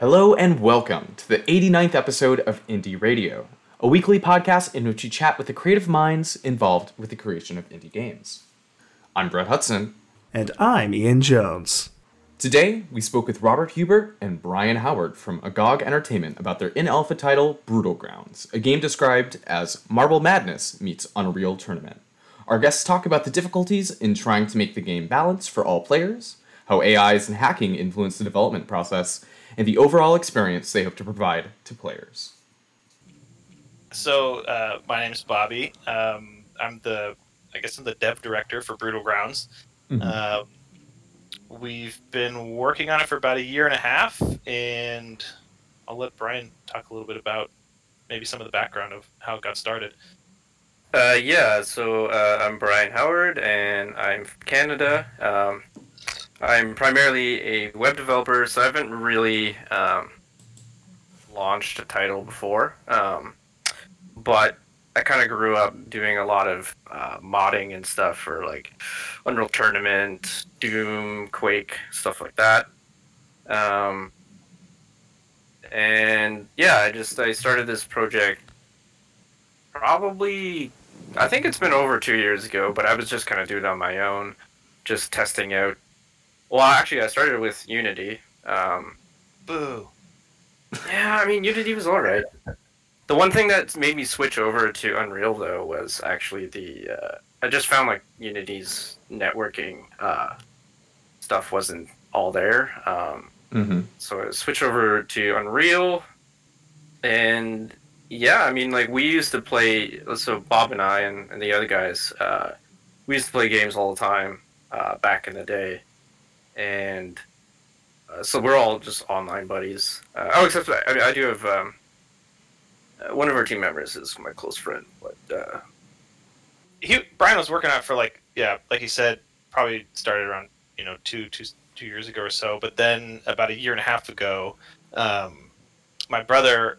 Hello and welcome to the 89th episode of Indie Radio, a weekly podcast in which we chat with the creative minds involved with the creation of indie games. I'm Brett Hudson. And I'm Ian Jones. Today, we spoke with Robert Hubert and Brian Howard from AGOG Entertainment about their in alpha title, Brutal Grounds, a game described as Marble Madness meets Unreal Tournament. Our guests talk about the difficulties in trying to make the game balanced for all players, how AIs and hacking influence the development process, and the overall experience they hope to provide to players. So, uh, my is Bobby. Um, I'm the, I guess, I'm the dev director for Brutal Grounds. Mm-hmm. Uh, we've been working on it for about a year and a half, and I'll let Brian talk a little bit about maybe some of the background of how it got started. Uh, yeah, so uh, I'm Brian Howard, and I'm from Canada. Um, I'm primarily a web developer, so I haven't really um, launched a title before. Um, but I kind of grew up doing a lot of uh, modding and stuff for like Unreal Tournament, Doom, Quake, stuff like that. Um, and yeah, I just I started this project probably I think it's been over two years ago, but I was just kind of doing it on my own, just testing out well, actually, I started with Unity. Um, Boo. Yeah, I mean, Unity was alright. The one thing that made me switch over to Unreal, though, was actually the. Uh, I just found like Unity's networking uh, stuff wasn't all there. Um, mm-hmm. So I switched over to Unreal, and yeah, I mean, like we used to play. So Bob and I and, and the other guys, uh, we used to play games all the time uh, back in the day and uh, so we're all just online buddies. Uh, oh, except I, mean, I do have um, uh, one of our team members is my close friend, but uh, he Brian was working on it for like yeah, like he said, probably started around you know two two two years ago or so. But then about a year and a half ago, um, my brother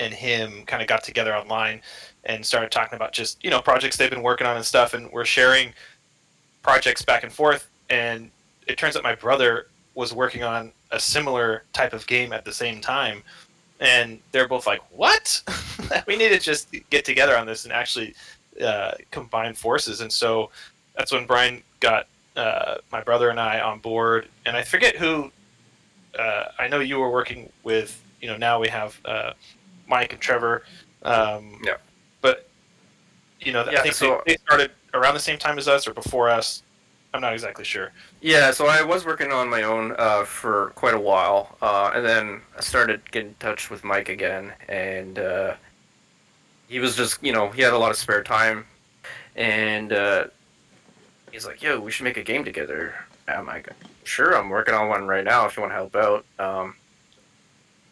and him kind of got together online and started talking about just you know projects they've been working on and stuff, and we're sharing projects back and forth and it turns out my brother was working on a similar type of game at the same time and they're both like what? We need to just get together on this and actually uh, combine forces and so that's when brian got uh, my brother and i on board and i forget who uh, i know you were working with you know now we have uh, mike and trevor um, yeah. but you know yeah, i think so, they, they started around the same time as us or before us I'm not exactly sure. Yeah, so I was working on my own uh, for quite a while, uh, and then I started getting in touch with Mike again, and uh, he was just, you know, he had a lot of spare time, and uh, he's like, "Yo, we should make a game together." I'm like, "Sure, I'm working on one right now. If you want to help out." Um,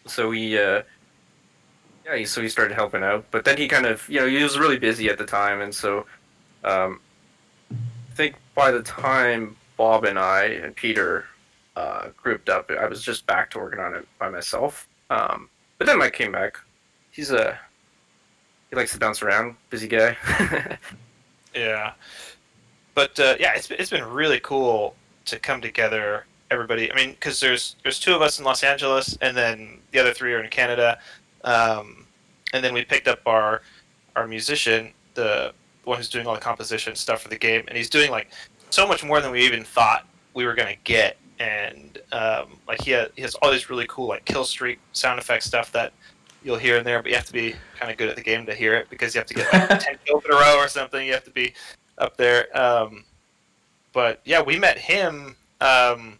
so we, uh, yeah, so he started helping out, but then he kind of, you know, he was really busy at the time, and so. Um, by the time Bob and I and Peter uh, grouped up, I was just back to working on it by myself. Um, but then Mike came back. He's a he likes to bounce around, busy guy. yeah, but uh, yeah, it's it's been really cool to come together. Everybody, I mean, because there's there's two of us in Los Angeles, and then the other three are in Canada. Um, and then we picked up our our musician, the one who's doing all the composition stuff for the game, and he's doing like so much more than we even thought we were gonna get. And um, like he, he has all these really cool like kill streak sound effect stuff that you'll hear in there, but you have to be kind of good at the game to hear it because you have to get like ten kills in a row or something. You have to be up there. Um, but yeah, we met him. Um,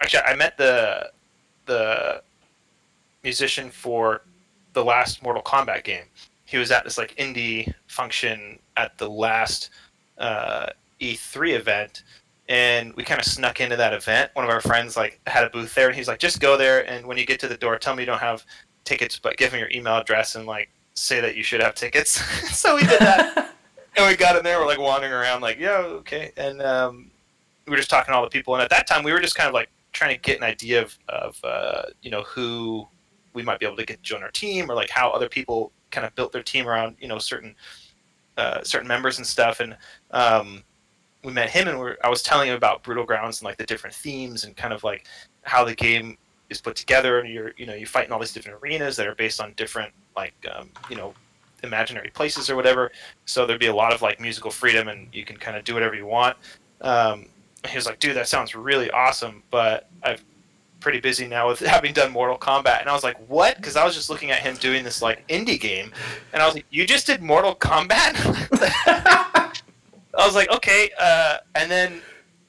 actually, I met the the musician for the last Mortal Kombat game. He was at this like indie function at the last uh, E3 event, and we kind of snuck into that event. One of our friends like had a booth there, and he's like, "Just go there, and when you get to the door, tell me you don't have tickets, but give me your email address and like say that you should have tickets." so we did that, and we got in there. We're like wandering around, like, "Yeah, okay," and um, we were just talking to all the people. And at that time, we were just kind of like trying to get an idea of, of uh, you know who we might be able to get to join our team, or like how other people kind of built their team around you know certain uh, certain members and stuff, and um, we met him, and I was telling him about Brutal Grounds and like the different themes and kind of like how the game is put together, and you're you know you fight in all these different arenas that are based on different like um, you know imaginary places or whatever. So there'd be a lot of like musical freedom, and you can kind of do whatever you want. Um, he was like, dude, that sounds really awesome, but I'm pretty busy now with having done Mortal Kombat. And I was like, what? Because I was just looking at him doing this like indie game, and I was like, you just did Mortal Kombat? I was like, okay. Uh, and then,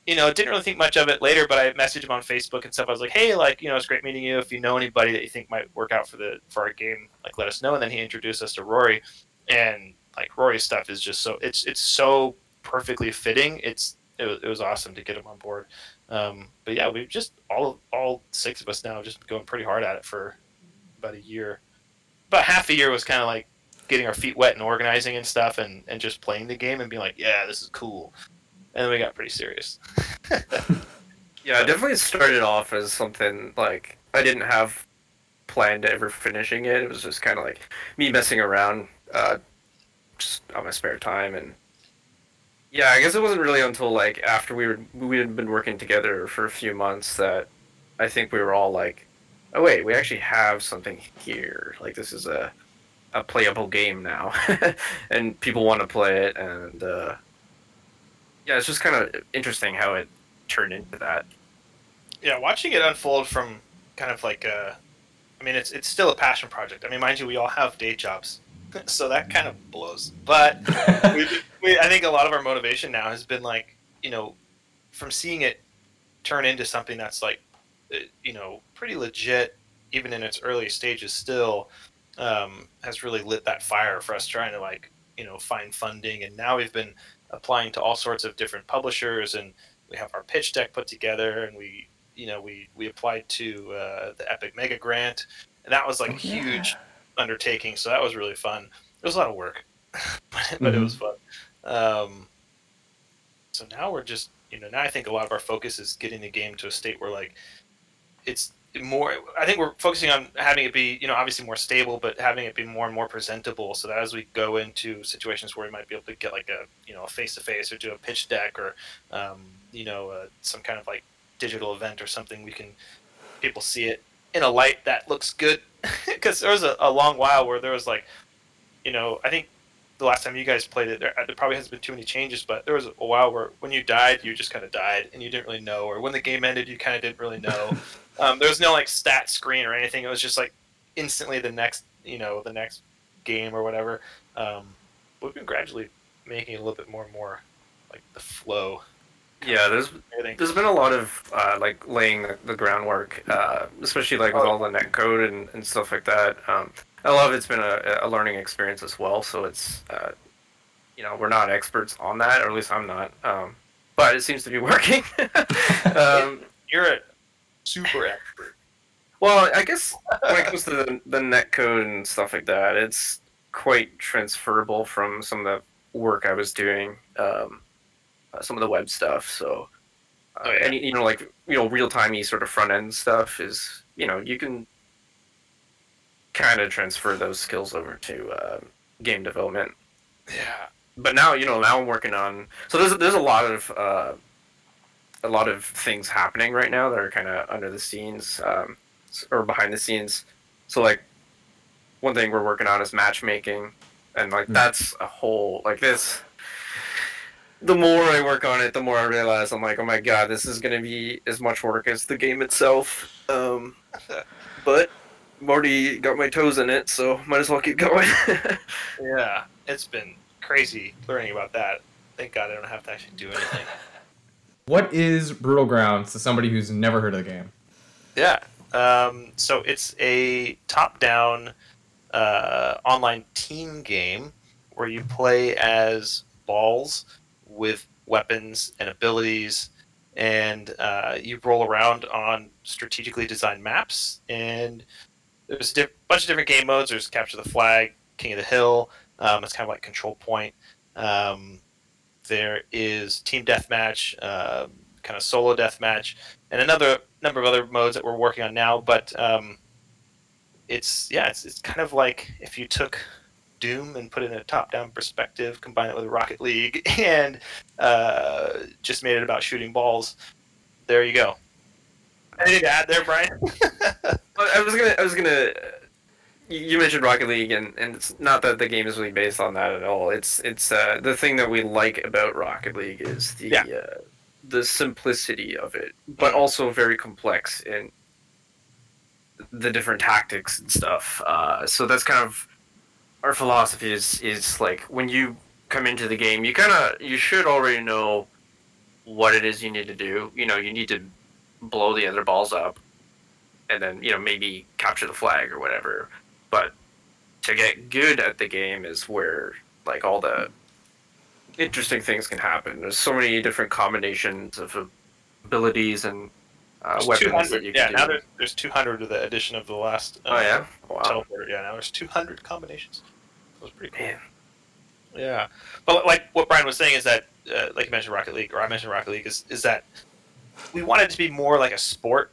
you know, didn't really think much of it later, but I messaged him on Facebook and stuff. I was like, hey, like, you know, it's great meeting you. If you know anybody that you think might work out for the for our game, like, let us know. And then he introduced us to Rory, and like Rory's stuff is just so it's it's so perfectly fitting. It's it it was awesome to get him on board. Um, but yeah, we've just all all six of us now just going pretty hard at it for about a year. About half a year was kind of like getting our feet wet and organizing and stuff, and and just playing the game and being like, yeah, this is cool. And then we got pretty serious. Yeah, it definitely started off as something like I didn't have planned ever finishing it. It was just kind of like me messing around, uh, just on my spare time, and yeah, I guess it wasn't really until like after we were we had been working together for a few months that I think we were all like, oh wait, we actually have something here. Like this is a a playable game now, and people want to play it, and uh, yeah, it's just kind of interesting how it turned into that. yeah, watching it unfold from kind of like I mean, it's it's still a passion project. I mean, mind you, we all have day jobs, so that kind of blows. But we, we, I think a lot of our motivation now has been like, you know, from seeing it turn into something that's like, uh, you know, pretty legit, even in its early stages, still um, has really lit that fire for us trying to like, you know, find funding. And now we've been applying to all sorts of different publishers and we have our pitch deck put together and we you know we we applied to uh, the epic mega grant and that was like Oh, a huge undertaking so that was really fun. It was a lot of work but, but it was fun. Um, so now we're just you know now i think a lot of our focus is getting the game to a state where like it's more i think we're focusing on having it be you know obviously more stable but having it be more and more presentable so that as we go into situations where we might be able to get like a you know a face to face or do a pitch deck or um, you know uh, some kind of like digital event or something we can people see it in a light that looks good because there was a, a long while where there was like you know i think the last time you guys played it there, there probably hasn't been too many changes but there was a while where when you died you just kind of died and you didn't really know or when the game ended you kind of didn't really know. Um, there was no like stat screen or anything. It was just like instantly the next you know the next game or whatever. Um, we've been gradually making it a little bit more and more like the flow Yeah, there's there's been a lot of uh, like laying the, the groundwork, uh, especially like with all the net code and, and stuff like that. Um, a lot of it's been a, a learning experience as well. So it's uh, you know we're not experts on that, or at least I'm not. Um, but it seems to be working. um, you're a super expert well, I guess when it comes to the, the net code and stuff like that, it's quite transferable from some of the work I was doing, um, uh, some of the web stuff. So, uh, Oh, yeah. any you know, like you know, real timey sort of front end stuff is you know you can kind of transfer those skills over to uh, game development. yeah But now you know now I'm working on so there's there's a lot of uh, a lot of things happening right now that are kind of under the scenes um, or behind the scenes. So like one thing we're working on is matchmaking, and like Hmm. that's a whole like this. The more I work on it, the more I realize I'm like, oh my god, this is gonna be as much work as the game itself. Um, but I've already got my toes in it, so might as well keep going. Yeah, it's been crazy learning about that. Thank God I don't have to actually do anything. What is Brutal Grounds to somebody who's never heard of the game? yeah. Um, so it's a top-down uh, online team game where you play as balls with weapons and abilities, and uh, you roll around on strategically designed maps. And there's a diff- bunch of different game modes. There's capture the flag, king of the hill. Um, it's kind of like control point. Um, there is team deathmatch, uh, kind of solo deathmatch, and another number of other modes that we're working on now. But um, it's yeah, it's, it's kind of like if you took Doom and put it in a top-down perspective, combine it with Rocket League, and uh, just made it about shooting balls. There you go. Anything to add there, Brian? I was gonna. I was gonna. You mentioned Rocket League, and, and it's not that the game is really based on that at all. It's it's uh, the thing that we like about Rocket League is the Yeah. uh, the simplicity of it, but also very complex in the different tactics and stuff. Uh, so that's kind of our philosophy is is like when you come into the game, you kind of you should already know what it is you need to do. You know, you need to blow the other balls up and then you know maybe capture the flag or whatever. But to get good at the game is where like all the interesting things can happen. There's so many different combinations of abilities and uh, weapons that 200. you Yeah, can now do. there's, there's 200 with the addition of the last. uh, Oh yeah, wow. Yeah, now there's 200 combinations. Was pretty cool. Man. Yeah, but like what Brian was saying is that, uh, like you mentioned Rocket League, or I mentioned Rocket League, is is that we wanted to be more like a sport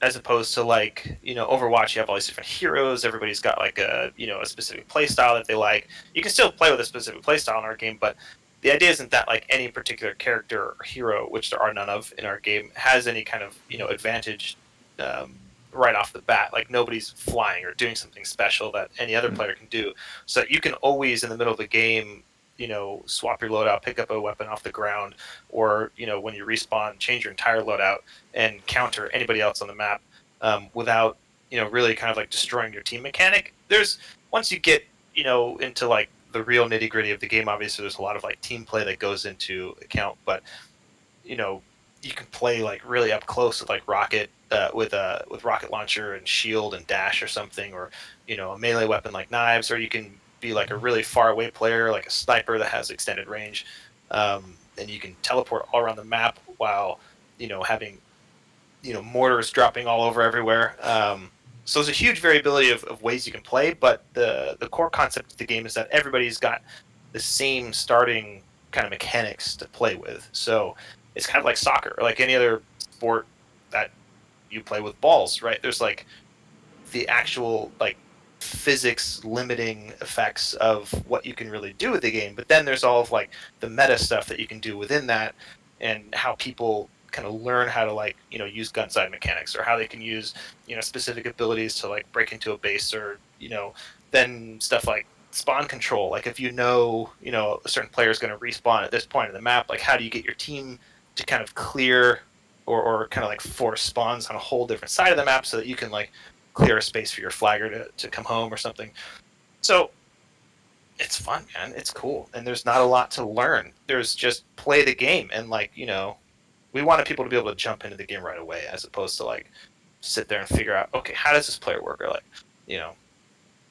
as opposed to like you know Overwatch. You have all these different heroes. Everybody's got like a you know a specific play style that they like. You can still play with a specific play style in our game, but the idea isn't that like any particular character or hero, which there are none of in our game, has any kind of you know advantage um, right off the bat. Like nobody's flying or doing something special that any other Mhm. player can do. So you can always in the middle of the game, you know, swap your loadout, pick up a weapon off the ground, or you know when you respawn, change your entire loadout and counter anybody else on the map um, without you know really kind of like destroying your team mechanic. There's once you get you know into like the real nitty gritty of the game. Obviously, there's a lot of like team play that goes into account, but you know you can play like really up close with like rocket uh, with uh, with rocket launcher and shield and dash or something, or you know a melee weapon like knives, or you can be like a really far away player like a sniper that has extended range, um, and you can teleport all around the map while you know having you know mortars dropping all over everywhere. Um, so there's a huge variability of, of ways you can play, but the the core concept of the game is that everybody's got the same starting kind of mechanics to play with. So it's kind of like soccer or like any other sport that you play with balls, right? There's like the actual like physics limiting effects of what you can really do with the game, but then there's all of like the meta stuff that you can do within that and how people kind of learn how to like, you know, use gun side mechanics or how they can use, you know, specific abilities to like break into a base or, you know, then stuff like spawn control. Like if you know, you know, a certain player is going to respawn at this point in the map, like how do you get your team to kind of clear or, or kind of like force spawns on a whole different side of the map so that you can like clear a space for your flagger to, to come home or something. So it's fun, man. It's cool. And there's not a lot to learn. There's just play the game and like, you know, we wanted people to be able to jump into the game right away as opposed to like sit there and figure out, okay, how does this player work? Or like, you know,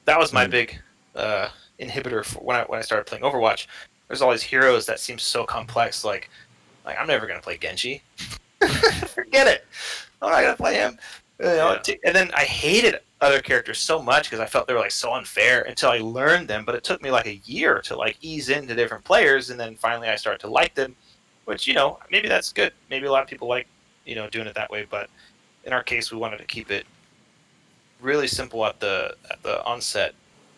that was my Mm. big uh, inhibitor for when I when I started playing Overwatch. There's all these heroes that seem so complex. Like, like I'm never gonna play Genji. Forget it. I'm not gonna play him. You know, Yeah. and then I hated other characters so much because I felt they were like so unfair until I learned them. But it took me like a year to like ease into different players, and then finally I started to like them. Which you know maybe that's good. Maybe a lot of people like you know doing it that way. But in our case, we wanted to keep it really simple at the at the onset,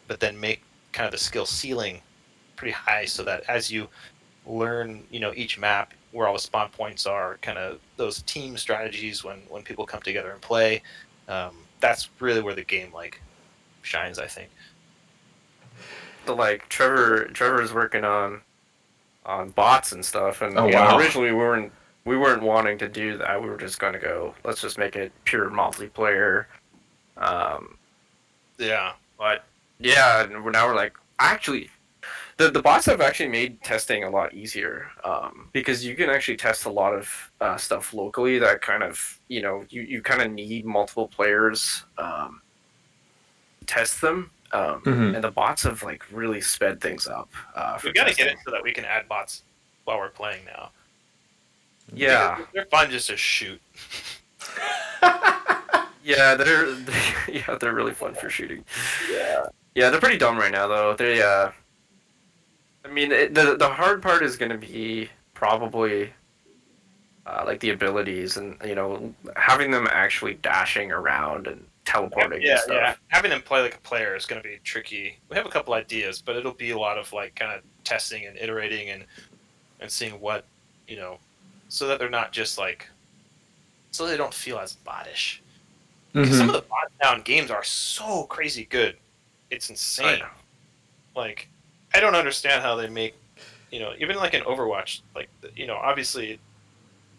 but then make kind of the skill ceiling pretty high so that as you learn you know each map where all the spawn points are kind of those team strategies when when people come together and play um, that's really where the game like shines i think So, like Trevor, Trevor's working on on bots and stuff, and Oh, you know, originally we weren't we weren't wanting to do that. We were just going to go. Let's just make it pure multiplayer. Um, yeah but yeah, and now we're like actually. The, the bots have actually made testing a lot easier um, because you can actually test a lot of uh, stuff locally that kind of you know you, you kind of need multiple players um, test them um, Mhm. and the bots have like really sped things up. Uh, we've got to get it so that we can add bots while we're playing now Yeah, Because they're fun just to shoot yeah, they're yeah they're really fun for shooting. Yeah, yeah, they're pretty dumb right now though. They uh, I mean it, the the hard part is gonna be probably uh, like the abilities and you know having them actually dashing around and teleporting yeah and stuff. yeah having them play like a player is going to be tricky we have a couple ideas but it'll be a lot of like kind of testing and iterating and and seeing what you know so that they're not just like so they don't feel as bottish. Because some of the bot down games are so crazy good, it's insane. Like, I don't understand how they make, you know, even like in Overwatch, like you know, obviously,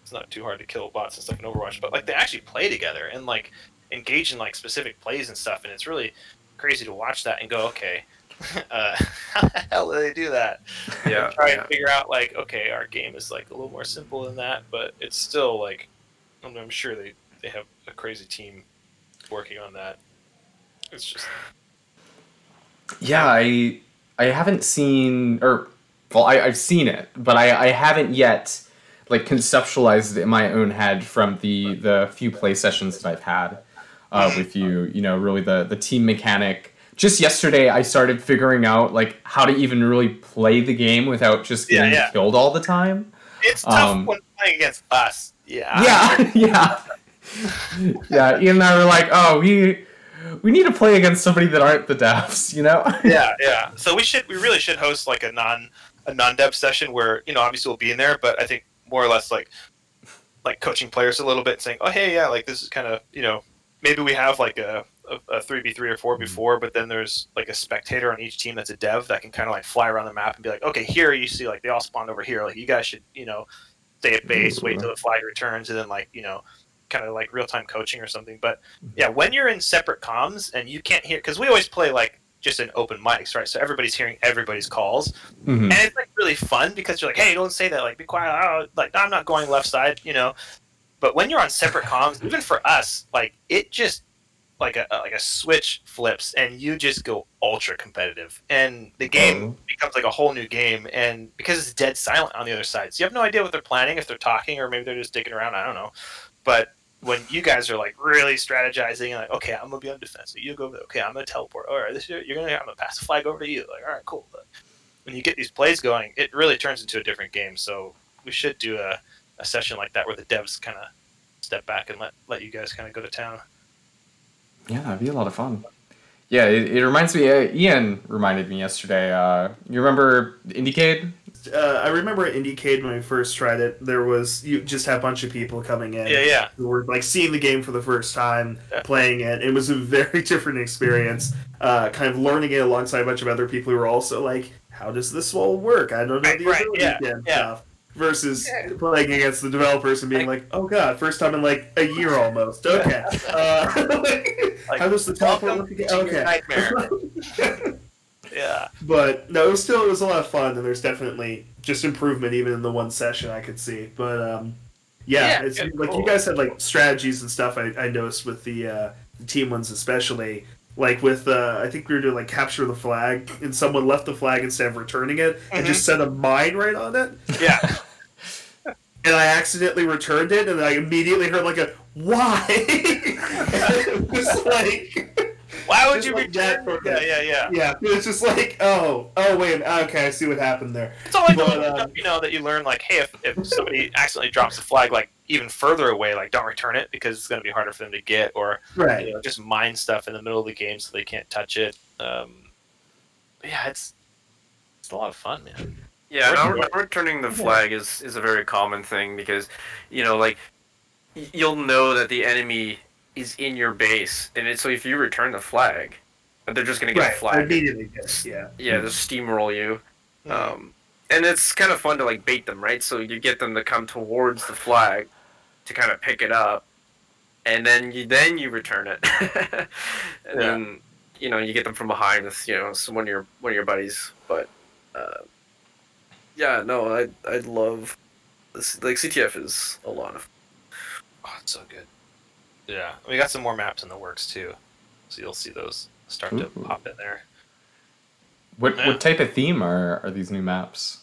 it's not too hard to kill bots and stuff in Overwatch, but like they actually play together and like engage in like specific plays and stuff, and it's really crazy to watch that and go, okay, uh, how the hell do they do that? Yeah, try yeah. and figure out like okay our game is like a little more simple than that but it's still like i'm, I'm sure they they have a crazy team working on that it's just Yeah, I I haven't seen or well, I, I've seen it, but I, I haven't yet like conceptualized it in my own head from the the few play sessions that I've had uh, with you. You know, really the the team mechanic. Just yesterday, I started figuring out like how to even really play the game without just Yeah, getting yeah. killed all the time. it's tough Um, when playing against us yeah yeah, yeah, yeah. Ian and I were like, oh, we we need to play against somebody that aren't the devs, you know? yeah yeah. So we should we really should host like a non a non-dev session where you know obviously we'll be in there but i think more or less like like coaching players a little bit saying oh hey yeah like this is kind of you know maybe we have like a a, a 3v3 or 4v4 mm-hmm. but then there's like a spectator on each team that's a dev that can kind of like fly around the map and be like okay here you see like they all spawned over here. Like you guys should you know stay at base wait mm-hmm. till the flag returns and then like you know kind of like real-time coaching or something but yeah when you're in separate comms and you can't hear because we always play like just in open mics right so everybody's hearing everybody's calls Mhm. and it's like really fun because you're like, hey, don't say that. Like, be quiet. Oh, like, I'm not going left side, you know. But when you're on separate comms, even for us, like it just like a like a switch flips, and you just go ultra competitive, and the game Oh. becomes like a whole new game. And because it's dead silent on the other side, so you have no idea what they're planning, if they're talking, or maybe they're just dicking around. I don't know. But when you guys are like really strategizing like, okay, I'm gonna be on defense, you go over there. Okay, I'm gonna teleport. All right, this year you're gonna I'm gonna pass the flag over to you. Like, all right, cool. But when you get these plays going, it really turns into a different game. So we should do a, a session like that where the devs kind of step back and let let you guys kind of go to town. Yeah, that'd be a lot of fun. Yeah, it, it reminds me. Uh, Ian reminded me yesterday. Uh, you remember IndieCade? Uh, I remember at IndieCade when I first tried it, there was you just had a bunch of people coming in Yeah, yeah. who were like seeing the game for the first time, Yeah. playing it. It was a very different experience. Uh, kind of learning it alongside a bunch of other people who were also like, "How does this all work? I don't know Right, the right, ability yeah, yeah. stuff." Versus Yeah. playing against the developers and being like, "Oh god, first time in like a year almost." Okay, uh, Like, how does the teleport welcome look again? to your Okay, nightmare. Yeah, but no, it was still it was a lot of fun, and there's definitely just improvement even in the one session I could see. But um, yeah, Yeah, it's like cool. you guys had like strategies and stuff. I, I noticed with the, uh, the team ones especially. Like with uh, I think we were doing like capture the flag, and someone left the flag instead of returning it, and Mhm. just set a mine right on it. yeah. And I accidentally returned it, and I immediately heard like a why. it was like. Why would Just you like return? that for Yeah, yeah, yeah. Yeah, it's just like, oh, oh, wait, okay, I see what happened there. It's all like the But, little um, you know, that you learn. Like, hey, if, if somebody accidentally drops a flag, like even further away, like don't return it because it's going to be harder for them to get, or Right. you know, just mine stuff in the middle of the game so they can't touch it. Um, but yeah, it's it's a lot of fun, man. Yeah, no, returning the flag is, is a very common thing because, you know, like, you'll know that the enemy is in your base, and it's, so if you return the flag, they're just gonna get Right. a flag. Immediately, yes, yeah. Yeah, just steamroll you. Hmm. Um, and it's kind of fun to like bait them, right? So you get them to come towards the flag to kind of pick it up, and then you then you return it, and Yeah. then you know you get them from behind with you know some one of your one of your buddies. But uh, yeah, no, I I love this. Like CTF is a lot of Oh, it's so good. Yeah, we got some more maps in the works too, so you'll see those start to pop in there. What Yeah. what type of theme are are these new maps?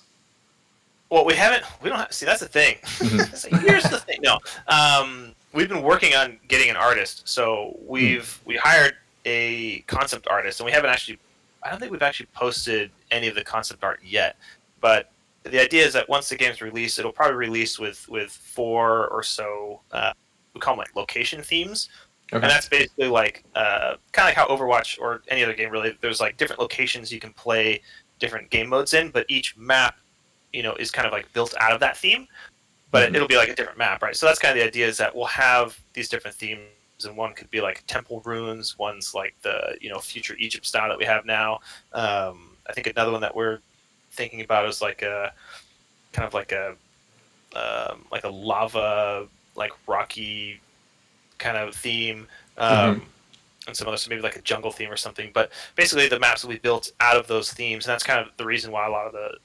Well, we haven't. We don't have. See, that's the thing. Mhm. So here's the thing. No, um, we've been working on getting an artist. So we've we hired a concept artist, and we haven't actually. I don't think we've actually posted any of the concept art yet. But the idea is that once the game's released, it'll probably release with with four or so. Uh, we call them like location themes. Okay. And that's basically like uh, kind of like how Overwatch or any other game really. There's like different locations you can play different game modes in, but each map, you know, is kind of like built out of that theme. but Mhm. it, it'll be like a different map, right? So that's kind of the idea is that we'll have these different themes, and one could be like temple ruins, one's like the you know future Egypt style that we have now. Um, I think another one that we're thinking about is like a kind of like a um, like a lava like rocky kind of theme. Um, And some other, so maybe like a jungle theme or something. But basically, the maps that we built out of those themes, and that's kind of the reason why a lot of the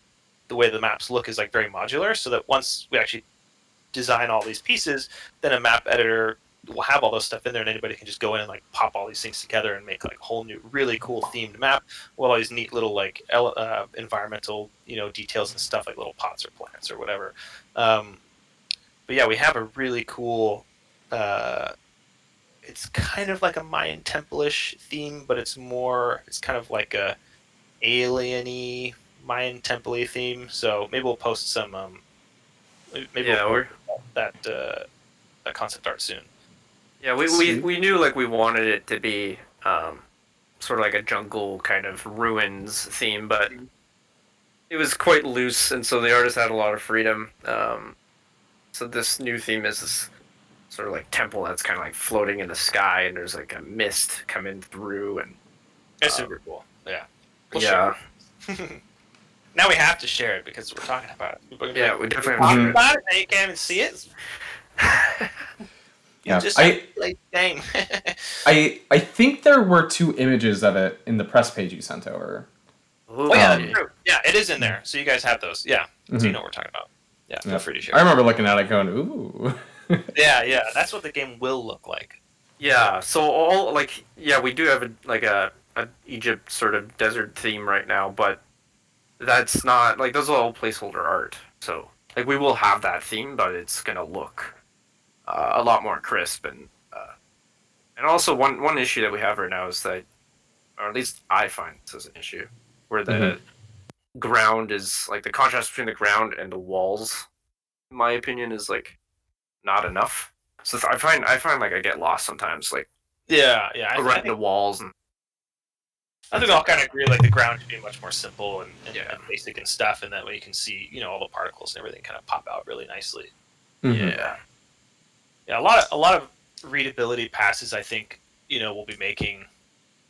the way the maps look is like very modular. So that once we actually design all these pieces, then a map editor will have all those stuff in there, and anybody can just go in and like pop all these things together and make like a whole new, really cool themed map with all these neat little like ele- uh, environmental, you know, details and stuff like little pots or plants or whatever. Um, but yeah, we have a really cool. Uh, it's kind of like a Mayan temple-ish theme, but it's more. It's kind of like a alien-y Mayan temple theme. So maybe we'll post some. Um, maybe yeah, we'll we're that uh, that concept art soon. yeah we, we we knew like we wanted it to be um, sort of like a jungle kind of ruins theme, but it was quite loose, and so the artist had a lot of freedom. Um, so this new theme is this sort of like temple that's kind of like floating in the sky, and there's like a mist coming through, and It's Um, super cool. Yeah. We'll yeah, share now we have to share it because we're talking about it. People are yeah, like, we definitely have to. about it. Now you can't even see it. Yeah, just I- like game. I I think there were two images of it in the press page you sent over. oh yeah, Um, true. Yeah, it is in there. So you guys have those. Yeah. So you Mhm. know what we're talking about. Yeah, feel Yeah. free to share. I remember looking at it going, ooh. Yeah, yeah. That's what the game will look like. Yeah, so all like yeah, we do have a like a, a Egypt sort of desert theme right now, but that's not like those are all placeholder art. So like we will have that theme, but it's gonna look uh, a lot more crisp and uh, and also one one issue that we have right now is that, or at least I find this is an issue, where the Mhm. Ground is like the contrast between the ground and the walls, in my opinion, is like not enough. So I find I find like I get lost sometimes, like Yeah, yeah. I, I around the walls and I think i'll kind of agree like the ground should be much more simple and, and, Yeah. and basic and stuff, and that way you can see you know all the particles and everything kind of pop out really nicely. Mhm. yeah, Yeah, a lot of a lot of readability passes. I think you know we'll be making.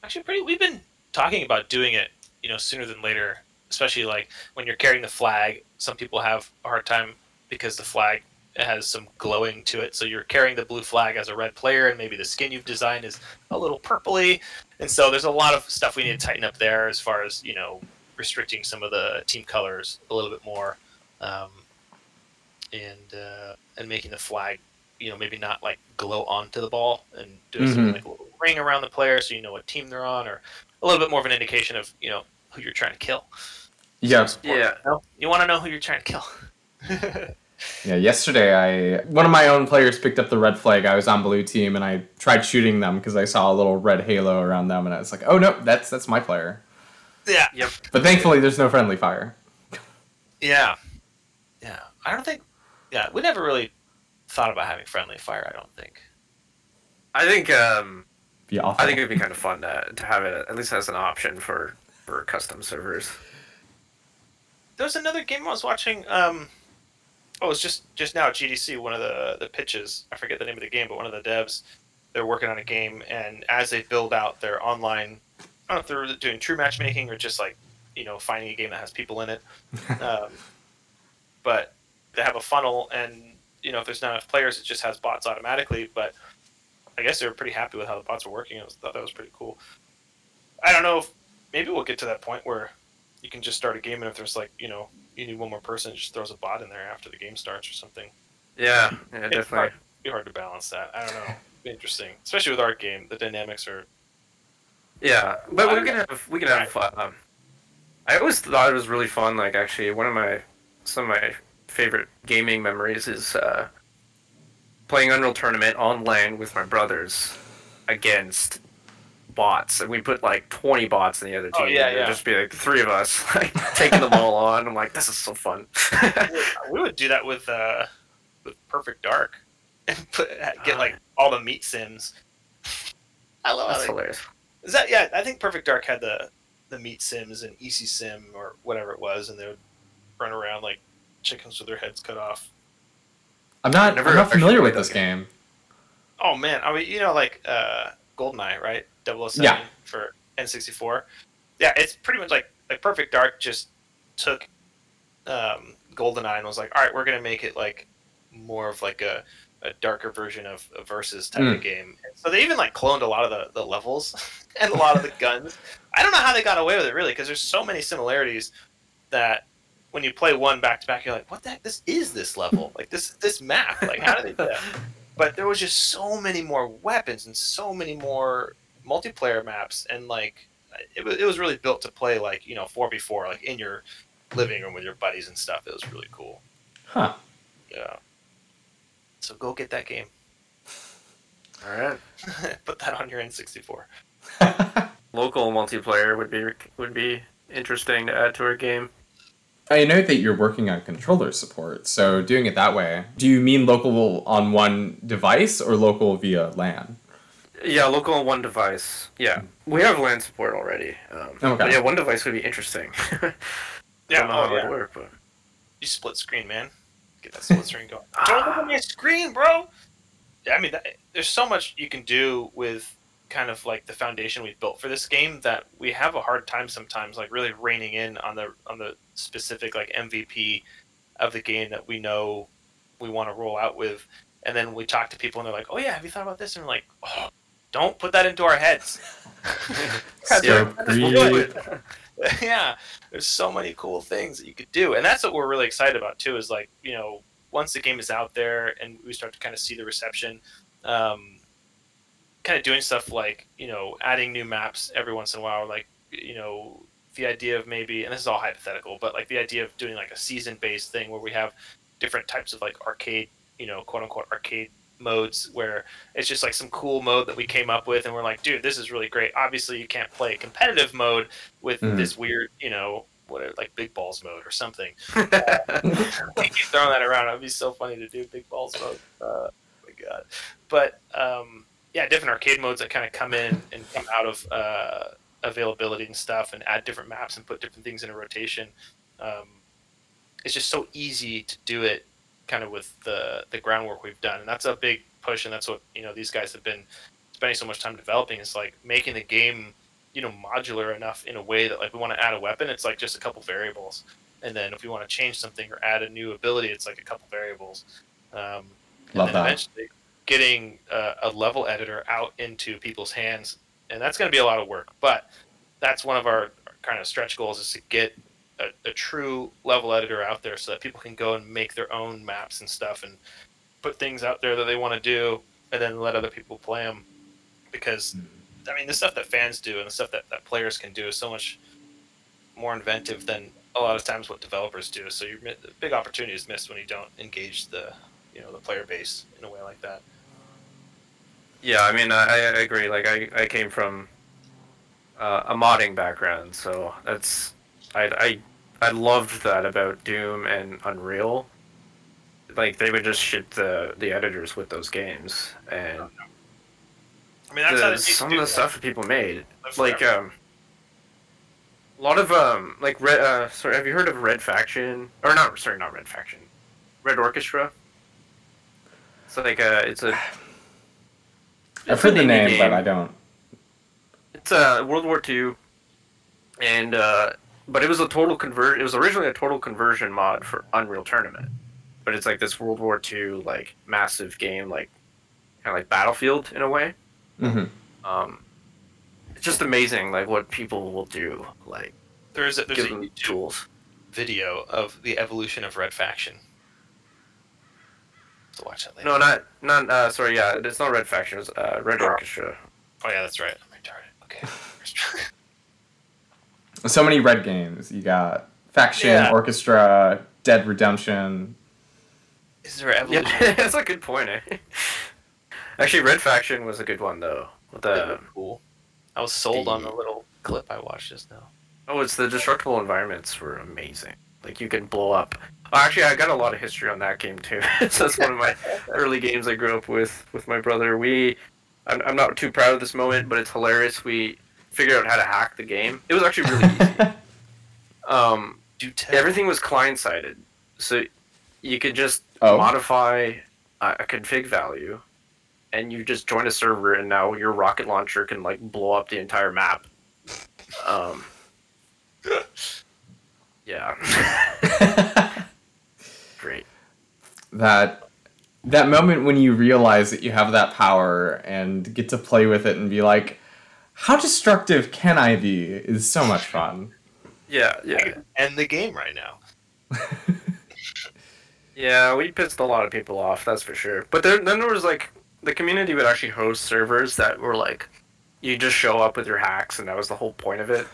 Actually, pretty. We've been talking about doing it. You know, sooner than later. Especially like when you're carrying the flag. Some people have a hard time because the flag has some glowing to it. So you're carrying the blue flag as a red player, and maybe the skin you've designed is a little purpley. And so there's a lot of stuff we need to tighten up there as far as you know restricting some of the team colors a little bit more. Um, and uh, and making the flag you know maybe not like glow onto the ball and do something Mhm. like a little ring around the player so you know what team they're on or a little bit more of an indication of you know who you're trying to kill Yeah, yeah. you want to know who you're trying to kill yeah. Yesterday, I one of my own players picked up the red flag. I was on blue team, and I tried shooting them because I saw a little red halo around them, and I was like, "Oh no, that's that's my player." yeah Yep. But thankfully, there's no friendly fire. yeah yeah i don't think yeah we never really thought about having friendly fire i don't think I think um Be awful. I think it'd be kind of fun to to have it at least as an option for for custom servers. There was another game i was watching um oh it was just just now at gdc one of the the pitches. I forget the name of the game but one of the devs they're working on a game and as they build out their online i don't know if they're doing true matchmaking or just like you know finding a game that has people in it. Um, but they have a funnel and you know if there's not enough players it just has bots automatically but i guess they were pretty happy with how the bots were working. I was, thought that was pretty cool. I don't know if maybe we'll get to that point where you can just start a game and if there's like you know you need one more person it just throws a bot in there after the game starts or something Yeah, yeah, It's definitely. hard, be hard to balance that i don't know be interesting especially with our game the dynamics are Yeah, but we can have we can have. Um, I always thought it was really fun. Like actually, one of my some of my favorite gaming memories is uh, playing Unreal Tournament online with my brothers against bots, and we put like twenty bots in the other Oh, team. yeah, and it'd yeah. Just be like the three of us like taking them all on. I'm like, this is so fun. we would do that with uh with perfect dark and put Ah. get like all the meat sims i love how That's they hilarious. Is that yeah? I think Perfect Dark had the the meat sims and EasySim or whatever it was, and they would run around like chickens with their heads cut off. I'm not. Never I'm not familiar with that this game. Oh man, I mean, you know, like uh, GoldenEye, right? 007 Yeah. for N64. Yeah, it's pretty much like like Perfect Dark just took um, GoldenEye and was like, all right, we're gonna make it like more of like a, a darker version of a versus type Mm. of game. And so they even like cloned a lot of the, the levels and a lot of the guns. I don't know how they got away with it really, because there's so many similarities that when you play one back to back, you're like, what the heck? This is this level. Like this this map. Like how did they do that? But there was just so many more weapons and so many more multiplayer maps, and like it was, it was really built to play like you know four v four, like in your living room with your buddies and stuff. It was really cool. Huh. Yeah. So go get that game. All right. Put that on your N64. Local multiplayer would be would be interesting to add to our game. I know that you're working on controller support, so doing it that way. Do you mean local on one device or local via LAN? Yeah, local on one device. Yeah, we have LAN support already. Um, Okay. yeah, one device would be interesting. Yeah, Don't know oh, how yeah. work, but You split screen, man. Get that split screen going. Don't look at my screen, bro. Yeah, I mean, that, there's so much you can do with kind of like the foundation we've built for this game that we have a hard time sometimes, like really reining in on the on the specific like MVP of the game that we know we want to roll out with, and then we talk to people and they're like, "Oh yeah, have you thought about this?" And we're like, "Oh, don't put that into our heads." Scope Yeah. yeah, there's so many cool things that you could do, and that's what we're really excited about too. Is like you know, once the game is out there and we start to kind of see the reception, um, kind of doing stuff like you know, adding new maps every once in a while, like you know, the idea of maybe, and this is all hypothetical, but like the idea of doing like a season-based thing where we have different types of like arcade, you know, quote unquote arcade modes where it's just like some cool mode that we came up with and we're like dude this is really great. Obviously you can't play competitive mode with Mhm. this weird you know what like big balls mode or something. We keep throwing that around. It'd be so funny to do big balls mode. Uh, oh my god. But um, yeah different arcade modes that kind of come in and come out of uh, availability and stuff and add different maps and put different things in a rotation. Um, it's just so easy to do it kind of with the the groundwork we've done. And that's a big push and that's what you know these guys have been spending so much time developing is like making the game you know modular enough in a way that like we want to add a weapon it's like just a couple variables. And then if we want to change something or add a new ability it's like a couple variables. Um, and Love then that. eventually getting a, a level editor out into people's hands and that's going to be a lot of work. But that's one of our kind of stretch goals is to get a, a true level editor out there so that people can go and make their own maps and stuff and put things out there that they want to do and then let other people play them because i mean the stuff that fans do and the stuff that, that players can do is so much more inventive than a lot of times what developers do. So your big opportunity is missed when you don't engage the you know the player base in a way like that. Yeah, I mean, I, I agree. Like, I, I came from uh, a modding background, so that's I, I I loved that about Doom and Unreal. Like, they would just shit the the editors with those games, and i mean that's how the, they some of the that. stuff that people made, Live like forever. um, a lot of um, like red. Uh, sorry, have you heard of Red Faction? Or not? Sorry, not Red Faction. Red Orchestra. It's like a. It's a. I've it's heard the indie name, but. I don't. It's uh, World War II, and uh, but it was a total convert. It was originally a total conversion mod for Unreal Tournament, but it's like this World War II like massive game, like kind of like Battlefield in a way. hmm Um, it's just amazing, like what people will do, like there's a, there's a them tools. video of the evolution of red faction so watch that later No, not not. Uh, sorry, yeah, it's not Red Faction. It's uh, Red Orchestra. oh yeah that's right i'm retarded okay So many red games. You got Faction, Yeah. Orchestra, Dead Redemption. is there evolution Yeah, that's a good point. Eh? Actually, Red Faction was a good one though. With They the cool. I was sold on the- the little clip I watched just now. Oh, it's the destructible environments were amazing. Like you can blow up. Oh, actually, I got a lot of history on that game too. so that's one of my early games I grew up with with my brother. We, I'm, I'm not too proud of this moment, but it's hilarious. We figured out how to hack the game. It was actually really easy. Um, Do tell. everything was client sided, so you could just Oh. modify uh, a config value, and you just join a server, and now your rocket launcher can like blow up the entire map. Um, yeah, great. that that moment when you realize that you have that power and get to play with it and be like, how destructive can I be? Is so much fun. Yeah, yeah, End the game right now. yeah. We pissed a lot of people off, that's for sure. But there, then there was like the community would actually host servers that were like, you just show up with your hacks, and that was the whole point of it.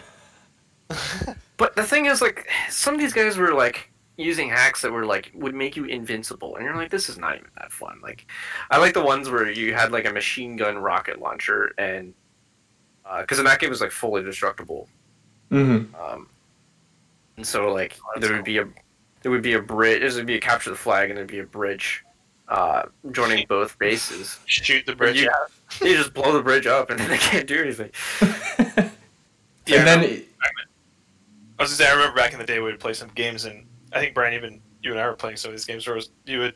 but the thing is, like, some of these guys were like using hacks that were like would make you invincible, and you're like, this is not even that fun. Like, I like the ones where you had like a machine gun rocket launcher, and because in that game it was like fully destructible. Mm-hmm. Um, and so like Oh, there would be a there would be a bridge. There would be a capture the flag, and there'd be a bridge uh, joining both bases. Shoot the bridge you, out. you just blow the bridge up, and then they can't do anything. Yeah, and then I was gonna say, I remember back in the day we would play some games, and I think Brian, even you and I were playing some of these games where was, you would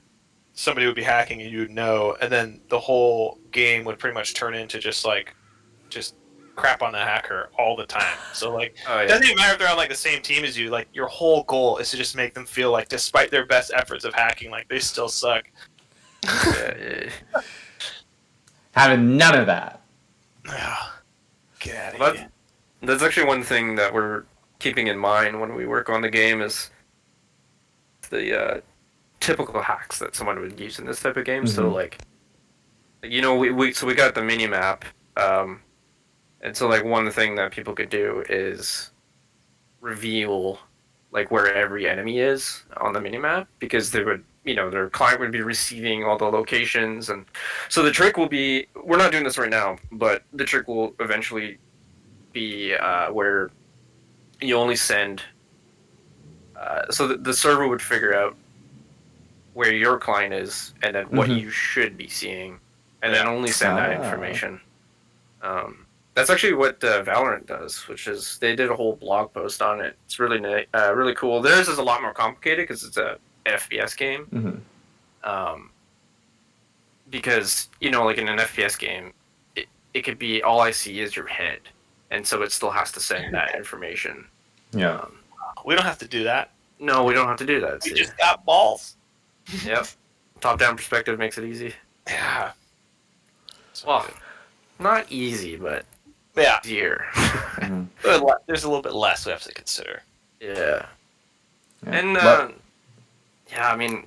somebody would be hacking and you would know, and then the whole game would pretty much turn into just like just crap on the hacker all the time. So like, Oh it doesn't even matter if they're on like the same team as you. Like your whole goal is to just make them feel like, despite their best efforts of hacking, like they still suck. yeah, yeah. having none of that. Get out of Well, here. That's actually one thing that we're keeping in mind when we work on the game is the uh, typical hacks that someone would use in this type of game. So Mhm. like, you know, we, we so we got the mini map, um, and so like one thing that people could do is reveal like where every enemy is on the minimap because they would you know their client would be receiving all the locations and so the trick will be we're not doing this right now but the trick will eventually be uh, where you only send. Uh, so the, the server would figure out where your client is and then what Mhm. you should be seeing, and then only send that Ah. information. Um, that's actually what uh, Valorant does, which is they did a whole blog post on it. It's really na- uh, really cool. Theirs is a lot more complicated because it's a FPS game hmm um, because you know, like in an FPS game, it, it could be all I see is your head, and so it still has to send that information. Yeah. Um, We don't have to do that. no, we don't have to do that. We see. just got balls. Yep, top-down perspective makes it easy. Yeah. Well, not easy, but Yeah. easier. Mhm. There's a little bit less we have to consider. yeah. Yeah. And Let- uh, yeah, I mean,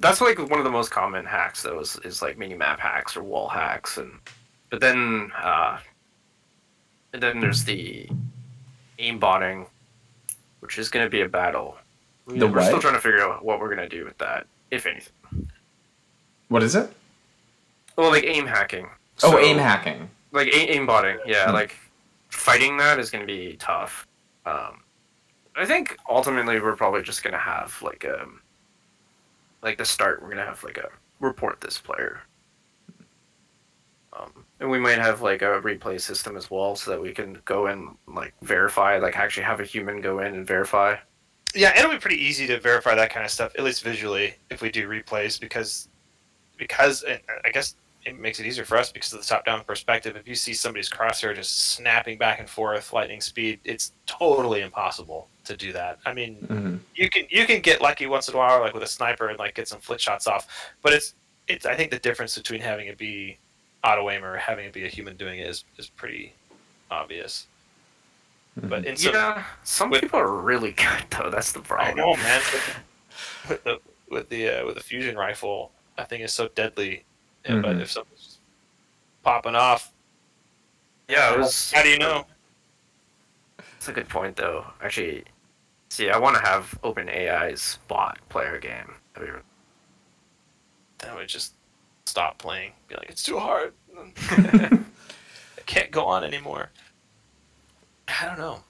that's like one of the most common hacks. Though is, is like mini map hacks or wall hacks, and but then uh, and then there's the aimbotting, which is going to be a battle. We- The we're still trying to figure out what we're going to do with that, if anything. what is it? Well, like aim hacking. Oh, So- aim hacking. Like a- aimbotting yeah Hmm. like fighting that is going to be tough. Um i think ultimately we're probably just going to have like um like the start we're going to have like a report this player. Um and we might have like a replay system as well so that we can go and like verify like actually have a human go in and verify. Yeah, it'll be pretty easy to verify that kind of stuff, at least visually, if we do replays, because because I guess it makes it easier for us because of the top-down perspective. If you see somebody's crosshair just snapping back and forth, lightning speed, it's totally impossible to do that. I mean, hmm you can you can get lucky once in a while, like with a sniper, and like get some flick shots off. But it's it's I think the difference between having it be auto aim or having it be a human doing it is is pretty obvious. But in some, yeah some with- people are really good though that's the I problem know, man. With, with the with the uh, with the fusion rifle, that thing is so deadly. And, But Mhm. if something's just popping off, yeah it was how do you know? That's a good point, though. Actually, see, I want to have OpenAI's bot player a game. That'd Then we just stop playing. Be like, it's too hard. I can't go on anymore. I don't know.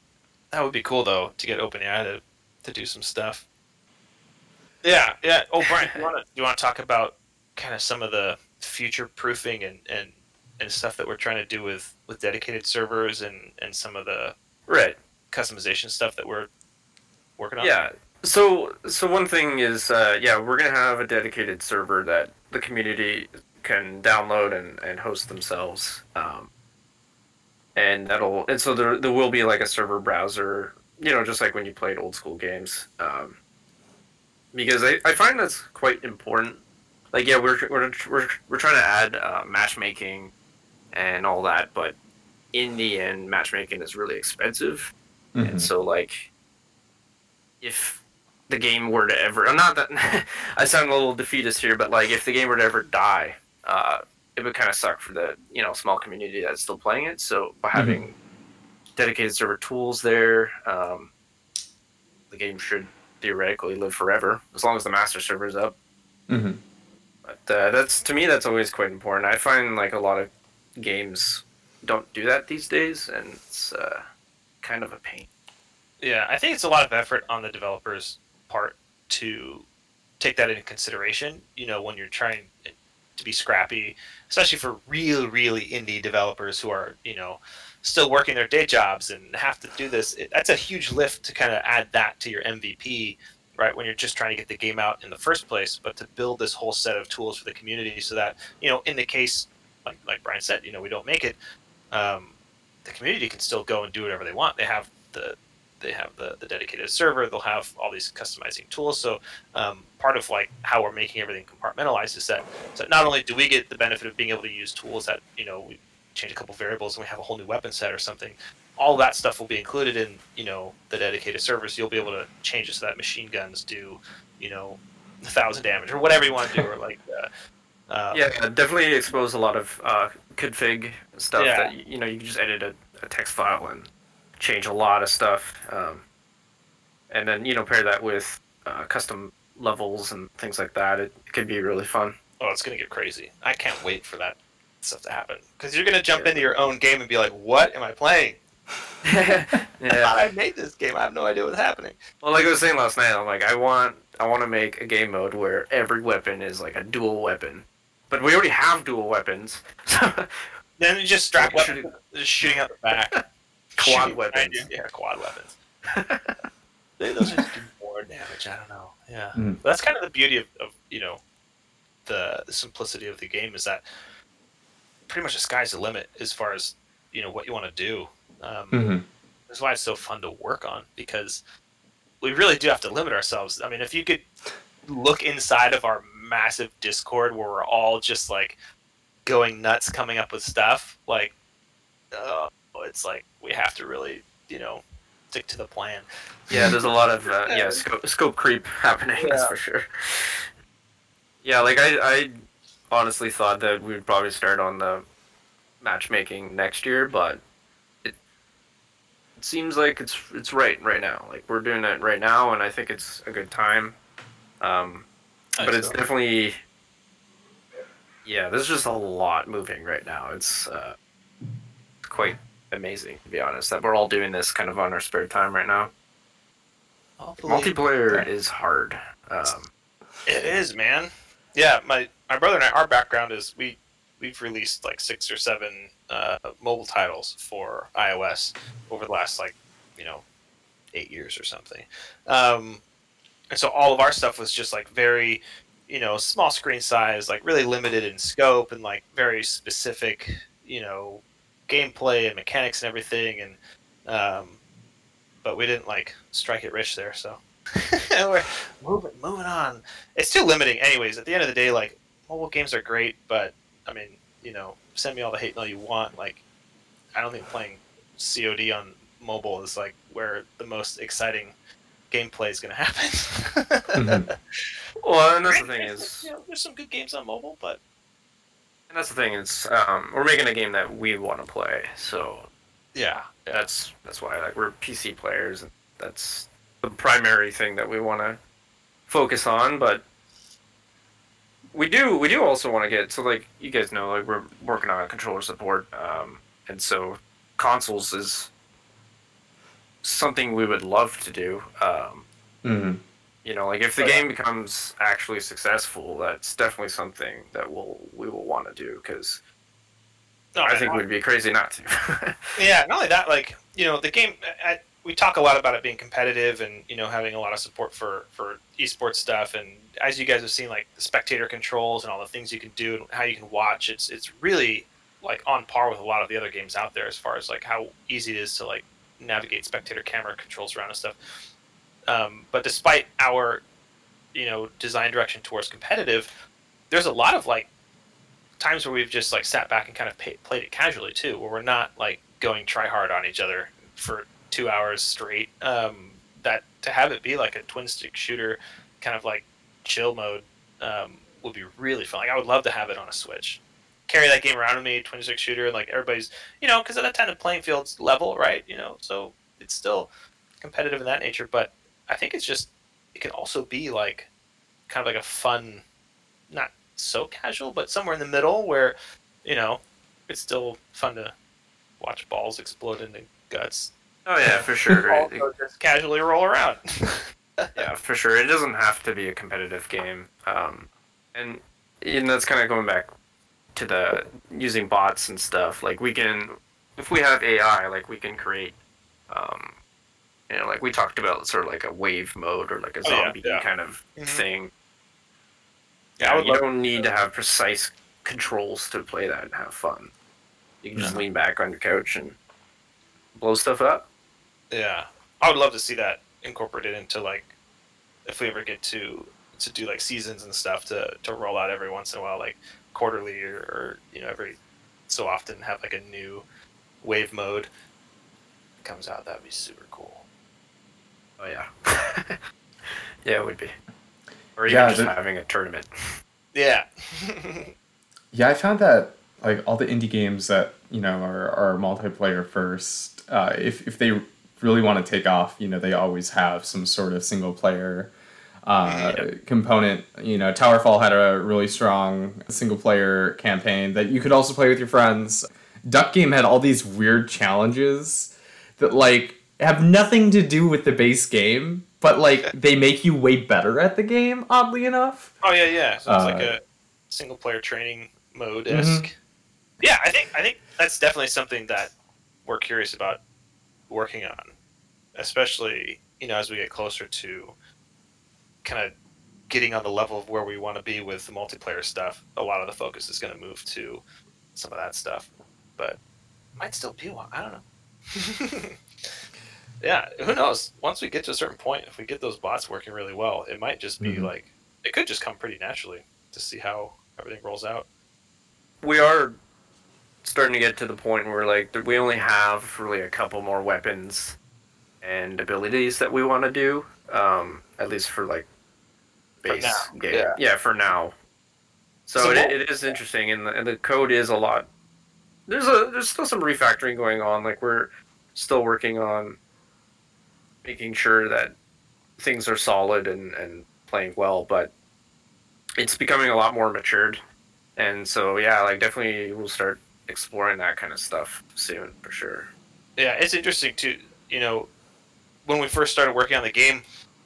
That would be cool though to get OpenAI to to do some stuff. Yeah, yeah. Oh, Brian, you want to you want to talk about kind of some of the future proofing and and and stuff that we're trying to do with with dedicated servers and and some of the Right. customization stuff that we're working on. Yeah. So, so one thing is, uh, yeah, we're gonna have a dedicated server that the community can download and, and host themselves, um, and that'll and so there there will be like a server browser, you know, just like when you played old school games, um, because I, I find that's quite important. Like, yeah, we're we're we're, we're trying to add uh, matchmaking and all that, but in the end, matchmaking is really expensive, Mhm. and so like if the game were to ever, I'm not that I sound a little defeatist here, but like if the game were to ever die, uh, it would kind of suck for the you know small community that's still playing it. So by having dedicated server tools there, um, the game should theoretically live forever as long as the master server is up. hmm But uh, that's to me that's always quite important. I find like a lot of games don't do that these days, and it's uh, kind of a pain. Yeah, I think it's a lot of effort on the developer's part to take that into consideration. You know, when you're trying to be scrappy, especially for real, really indie developers who are, you know, still working their day jobs and have to do this. It, that's a huge lift to kind of add that to your MVP, right? When you're just trying to get the game out in the first place, but to build this whole set of tools for the community so that, you know, in the case, like, like Brian said, you know, we don't make it, um, the community can still go and do whatever they want. They have the they have the, the dedicated server they'll have all these customizing tools so um, part of like how we're making everything compartmentalized is that so not only do we get the benefit of being able to use tools that you know we change a couple variables and we have a whole new weapon set or something all that stuff will be included in you know the dedicated servers you'll be able to change it so that machine guns do you know a thousand damage or whatever you want to do or like uh, uh, yeah, definitely expose a lot of uh, config stuff Yeah. that you know you can just edit a, a text file and change a lot of stuff, um, and then you know pair that with uh, custom levels and things like that. It, it could be really fun. oh it's gonna get crazy i can't wait for that stuff to happen because you're gonna jump Yeah. into your own game and be like what am i playing yeah. I made this game. I have no idea what's happening. Well, like I was saying last night, I'm like, I want, I want to make a game mode where every weapon is like a dual weapon, but we already have dual weapons. Then you just strap Like weapons, just shooting out the back. Quad Shooting weapons. Yeah, quad weapons. They- Those just do more damage. I don't know. Yeah. Hmm. But that's kind of the beauty of, of you know, the, the simplicity of the game is that pretty much the sky's the limit as far as you know what you want to do. Um, hmm That's why it's so fun to work on because we really do have to limit ourselves. I mean, if you could look inside of our massive Discord where we're all just like going nuts, coming up with stuff, like, uh, it's like we have to really, you know, stick to the plan. Yeah, there's a lot of uh, yeah scope, scope creep happening. That's for sure. Yeah, like I, I honestly thought that we would probably start on the matchmaking next year, but it, it seems like it's it's right right now. Like we're doing it right now, and I think it's a good time. Um, but it's So- definitely yeah. There's just a lot moving right now. It's uh, quite amazing to be honest that we're all doing this kind of on our spare time right now. Multiplayer is hard. Um, It is, man. Yeah, my my brother and I, our background is we we've released like six or seven uh, mobile titles for iOS over the last like you know eight years or something. Um, and so all of our stuff was just like very you know small screen size, like really limited in scope and like very specific you know gameplay and mechanics and everything. And um, but we didn't like strike it rich there, so. we're moving, moving on. It's too limiting, anyways. At the end of the day, like mobile games are great, but I mean, you know, send me all the hate mail you want. Like, I don't think playing COD on mobile is like where the most exciting gameplay is going to happen. Mhm. well, and that's the thing is, you know, there's some good games on mobile, but and that's the thing is, um, we're making a game that we want to play. So yeah, that's that's why like we're PC players, and that's the primary thing that we want to focus on. But we do we do also want to get so like you guys know like we're working on controller support, um, and so consoles is something we would love to do. Um, hmm you know like if the Oh, yeah. game becomes actually successful that's definitely something that we'll we will want to do because no, i man, think we'd be crazy not to Yeah, not only that, like you know, the game. I, we talk a lot about it being competitive and you know having a lot of support for for esports stuff. And as you guys have seen like the spectator controls and all the things you can do and how you can watch it's it's really like on par with a lot of the other games out there as far as like how easy it is to like navigate spectator camera controls around and stuff. Um, but despite our you know design direction towards competitive there's a lot of like times where we've just like sat back and kind of pay, played it casually too where we're not like going try hard on each other for two hours straight. Um, that to have it be like a twin stick shooter, kind of like chill mode, um, would be really fun. Like I would love to have it on a Switch. Carry that game around with me, twin stick shooter, and like everybody's, you know, because at that time the playing field's level, right? You know, so it's still competitive in that nature. But I think it's just it can also be like kind of like a fun, not so casual, but somewhere in the middle where, you know, it's still fun to watch balls explode into guts. Oh yeah, for sure. Also just casually roll around. yeah, for sure. It doesn't have to be a competitive game, um, and and that's kind of going back to the using bots and stuff. Like we can, if we have AI, like we can create, um, you know, like we talked about, sort of like a wave mode or like a Oh, yeah, zombie yeah. kind of Mhm. thing. Yeah, I you don't need to have precise controls to play that and have fun. You can just lean back on your couch and blow stuff up. Yeah, I would love to see that incorporated into like if we ever get to to do like seasons and stuff to to roll out every once in a while, like quarterly or, or you know every so often have like a new wave mode comes out. That'd be super cool. Oh yeah, yeah, it would be. Or even Yeah, just the- having a tournament. Yeah. Yeah, I found that like all the indie games that you know are, are multiplayer first, uh, if if they really want to take off, you know, they always have some sort of single player uh, Yeah. component. You know, Towerfall had a really strong single player campaign that you could also play with your friends. Duck Game had all these weird challenges that like have nothing to do with the base game, but like they make you way better at the game. Oddly enough. Oh yeah, yeah. So it's like Uh, a single player training mode esque. Mm-hmm. Yeah, I think I think that's definitely something that we're curious about working on, especially you know as we get closer to kind of getting on the level of where we want to be with the multiplayer stuff. A lot of the focus is going to move to some of that stuff, but might still be one. I don't know. yeah, who knows? Once we get to a certain point, if we get those bots working really well, it might just be Mhm. like it could just come pretty naturally to see how everything rolls out. we are starting to get to the point where like we only have really a couple more weapons and abilities that we want to do um at least for like base now, game yeah. yeah. for now so, So it, what- it is interesting and the, and the code is a lot there's a there's still some refactoring going on like we're still working on making sure that things are solid and and playing well but it's becoming a lot more matured and so yeah like definitely we'll start exploring that kind of stuff soon for sure Yeah, it's interesting too. You know, when we first started working on the game,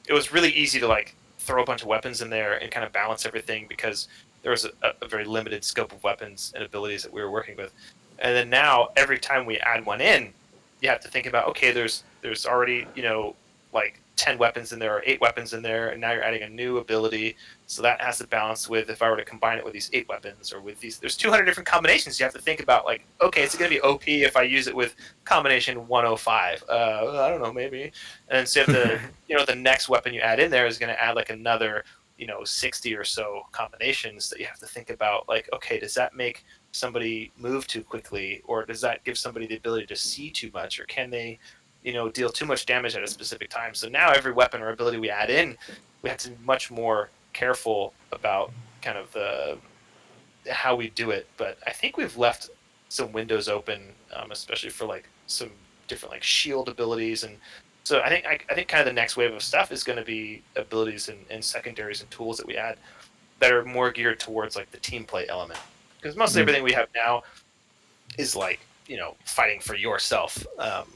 it was really easy to like throw a bunch of weapons in there and kind of balance everything because there was a, a very limited scope of weapons and abilities that we were working with. And then now, every time we add one in, you have to think about okay, there's there's already you know like ten weapons in there or eight weapons in there, and now you're adding a new ability. So that has to balance with if I were to combine it with these eight weapons or with these. There's 200 different combinations you have to think about. Like, okay, it's going to be OP if I use it with combination 105. Uh, I don't know, maybe. And so you have to, you know, the next weapon you add in there is going to add like another, you know, 60 or so combinations that you have to think about. Like, okay, does that make somebody move too quickly, or does that give somebody the ability to see too much, or can they, you know, deal too much damage at a specific time? So now every weapon or ability we add in, we have to be much more careful about kind of the how we do it. But I think we've left some windows open, um, especially for like some different like shield abilities and so I think I, I think kind of the next wave of stuff is going to be abilities and, and secondaries and tools that we add that are more geared towards like the team play element because mostly Mhm. everything we have now is like you know fighting for yourself um,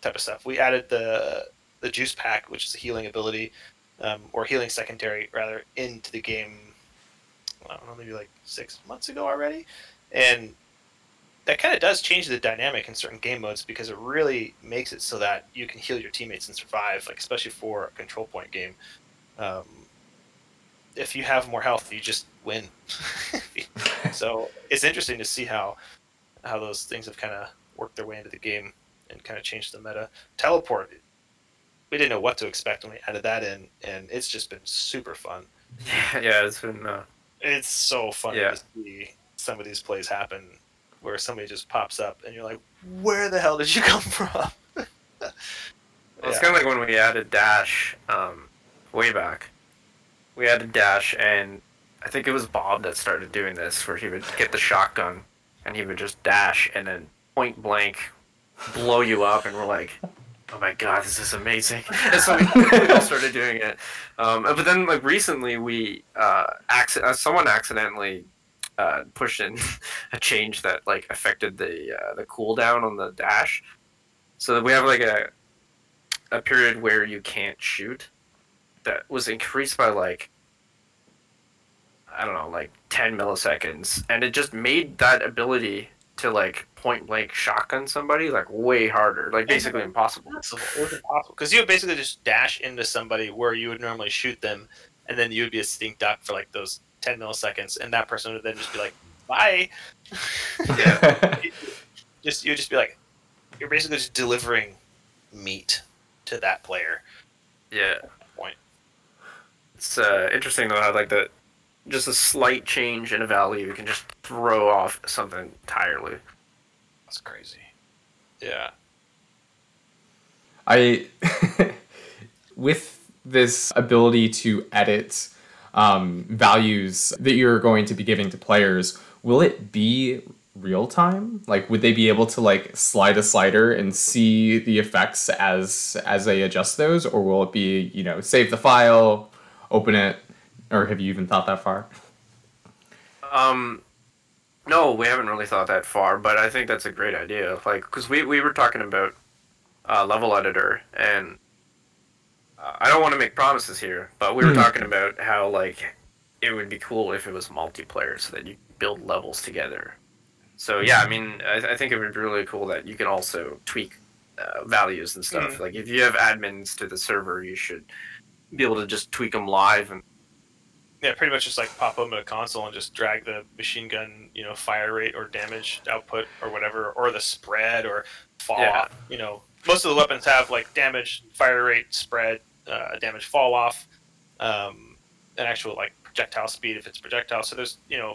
type of stuff. We added the the juice pack, which is a healing ability um, or healing secondary rather into the game. I don't know, maybe like six months ago already, and that kind of does change the dynamic in certain game modes because it really makes it so that you can heal your teammates and survive, like especially for a control point game. Um, if you have more health, you just win. so it's interesting to see how how those things have kind of worked their way into the game and kind of changed the meta. Teleport, we didn't know what to expect when we added that in, and it's just been super fun. Yeah, it's been. Uh, It's so fun Yeah. to see some of these plays happen where somebody just pops up and you're like, where the hell did you come from? Well, it's Yeah. kind of like when we added Dash um, way back. We added Dash, and I think it was Bob that started doing this, where he would get the shotgun and he would just dash and then point blank blow you up, and we're like, "Oh my god, this is amazing!" And so we, we all started doing it. Um, but then, like recently, we uh, acc- uh, someone accidentally uh, pushed in a change that like affected the uh, the cooldown on the dash, so that we have like a a period where you can't shoot that was increased by like I don't know, like 10 milliseconds and it just made that ability to like point blank shotgun somebody like way harder, like basically impossible. Impossible. It was impossible because you would basically just dash into somebody where you would normally shoot them, and then you would be a stink duck for like those ten milliseconds, and that person would then just be like, "Bye." just you would just be like, you're basically just delivering meat to that player. Yeah. Point. It's uh, interesting though how like the just a slight change in a value you can just throw off something entirely. That's crazy. Yeah. I, with this ability to edit um, values that you're going to be giving to players, will it be real time? Like, would they be able to like slide a slider and see the effects as as they adjust those, or will it be you know save the file, open it, or have you even thought that far? Um, no, we haven't really thought that far, but I think that's a great idea. Like, because we, we were talking about uh, level editor, and uh, I don't want to make promises here, but we were Hmm. talking about how like it would be cool if it was multiplayer, so that you build levels together. So yeah, I mean, I, I think it would be really cool that you can also tweak uh, values and stuff. Mhm. Like, if you have admins to the server, you should be able to just tweak them live and Yeah, pretty much just like pop open a console and just drag the machine gun, you know, fire rate or damage output or whatever, or the spread or fall Yeah. off. You know, most of the weapons have like damage, fire rate, spread, uh, damage fall off, um, an actual like projectile speed if it's projectile. So there's you know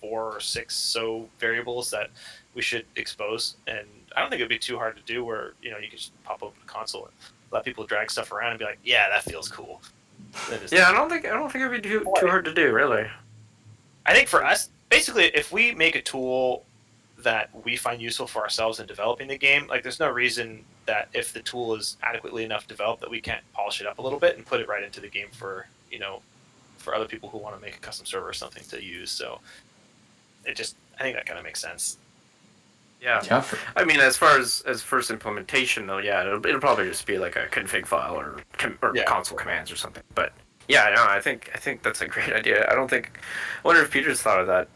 four or six so variables that we should expose, and I don't think it'd be too hard to do. Where you know you can just pop open a console and let people drag stuff around and be like, yeah, that feels cool. Then just- yeah, I don't think I don't think it'd be too too hard to do, really. I think for us, basically, if we make a tool that we find useful for ourselves in developing the game, like there's no reason that if the tool is adequately enough developed that we can't polish it up a little bit and put it right into the game for you know for other people who want to make a custom server or something to use. So it just I think that kind of makes sense. Yeah. Yeah, for, I mean, as far as as first implementation though, yeah, it'll, it'll probably just be like a config file or com- or Yeah. console commands or something. But yeah, no, I think I think that's a great idea. I don't think. I wonder if Peter's thought of that.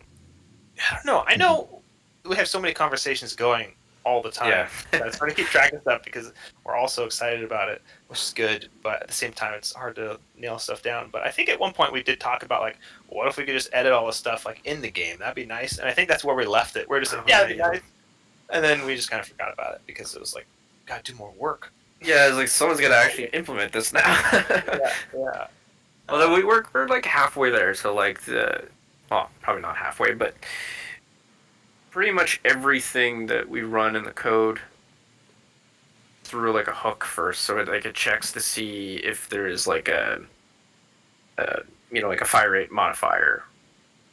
I don't know. I know we have so many conversations going all the time. Yeah. that it's hard to keep track of stuff because we're all so excited about it, which is good. But at the same time, it's hard to nail stuff down. But I think at one point we did talk about like, what if we could just edit all this stuff like in the game? That'd be nice. And I think that's where we left it. We're just like, oh, yeah, that'd be nice. And then we just kind of forgot about it because it was like, gotta do more work. Yeah, it's like someone's gonna actually implement this now. Yeah, yeah. Although we we're we're like halfway there, so like the, well, probably not halfway, but pretty much everything that we run in the code through like a hook first, so it like it checks to see if there is like a, a you know like a fire rate modifier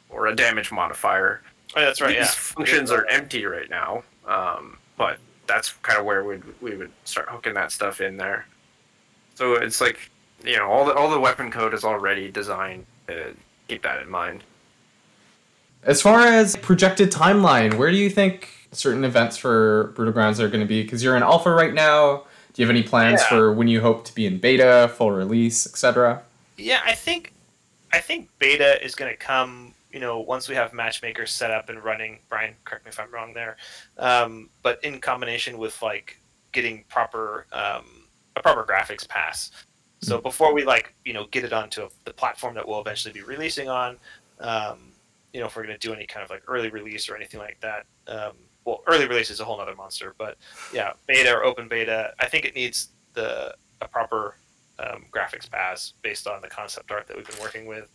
or a damage modifier. Oh, that's right. These Yeah. functions are empty right now, um, but that's kind of where we'd, we would start hooking that stuff in there. So it's like, you know, all the all the weapon code is already designed to keep that in mind. As far as projected timeline, where do you think certain events for Brutal Grounds are going to be? Because you're in alpha right now. Do you have any plans Yeah. for when you hope to be in beta, full release, etc.? Yeah, I think I think beta is going to come you know, once we have matchmakers set up and running, Brian, correct me if I'm wrong there, um, but in combination with like getting proper um, a proper graphics pass. So before we like you know get it onto the platform that we'll eventually be releasing on, um, you know if we're going to do any kind of like early release or anything like that. Um, well, early release is a whole other monster, but yeah, beta or open beta, I think it needs the a proper um, graphics pass based on the concept art that we've been working with,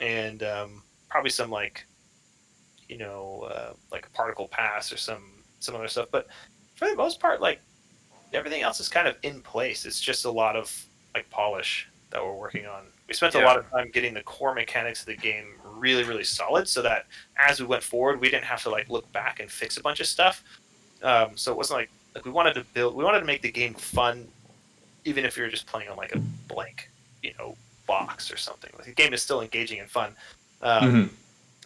and um, probably some like you know uh, like a particle pass or some some other stuff. But for the most part, like everything else is kind of in place. It's just a lot of like polish that we're working on. We spent a lot of time getting the core mechanics of the game really, really solid, so that as we went forward, we didn't have to like look back and fix a bunch of stuff. Um, so it wasn't like like we wanted to build, we wanted to make the game fun, even if you're just playing on like a blank, you know, box or something. Like the game is still engaging and fun. Um, Mhm.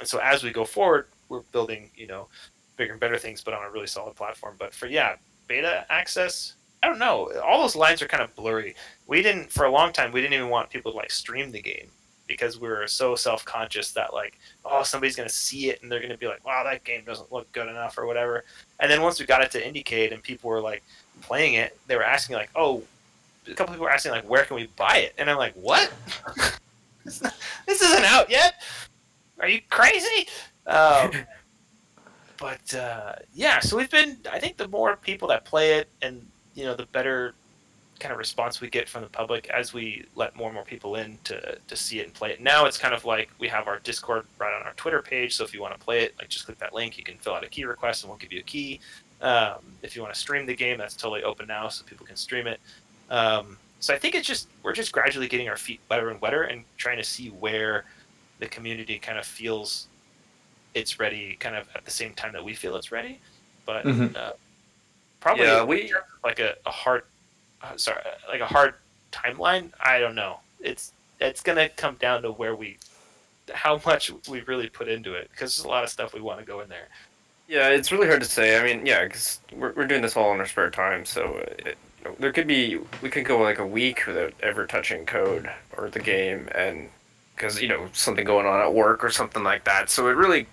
and so as we go forward, we're building, you know, bigger and better things, but on a really solid platform. But for yeah, beta access, I don't know. All those lines are kind of blurry. We didn't for a long time. We didn't even want people to like stream the game because we were so self conscious that like, oh, somebody's gonna see it and they're gonna be like, wow, that game doesn't look good enough or whatever. And then once we got it to IndieCade and people were like playing it, they were asking like, oh, a couple people were asking like, where can we buy it? And I'm like, what? This isn't out yet. Are you crazy? Um, but uh, yeah, so we've been. I think the more people that play it, and you know, the better kind of response we get from the public as we let more and more people in to to see it and play it. Now it's kind of like we have our Discord right on our Twitter page. So if you want to play it, like just click that link. You can fill out a key request, and we'll give you a key. Um, if you want to stream the game, that's totally open now, so people can stream it. Um, so I think it's just we're just gradually getting our feet wetter and wetter, and trying to see where the community kind of feels it's ready, kind of at the same time that we feel it's ready. But Mhm. uh, probably Yeah, we- like a, a hard, uh, sorry, like a hard timeline. I don't know. It's it's gonna come down to where we, how much we really put into it, because there's a lot of stuff we want to go in there. Yeah, it's really hard to say. I mean, yeah, because we're, we're doing this all in our spare time, so uh, it, there could be we could go like a week without ever touching code or the game, and because you know something going on at work or something like that. So it really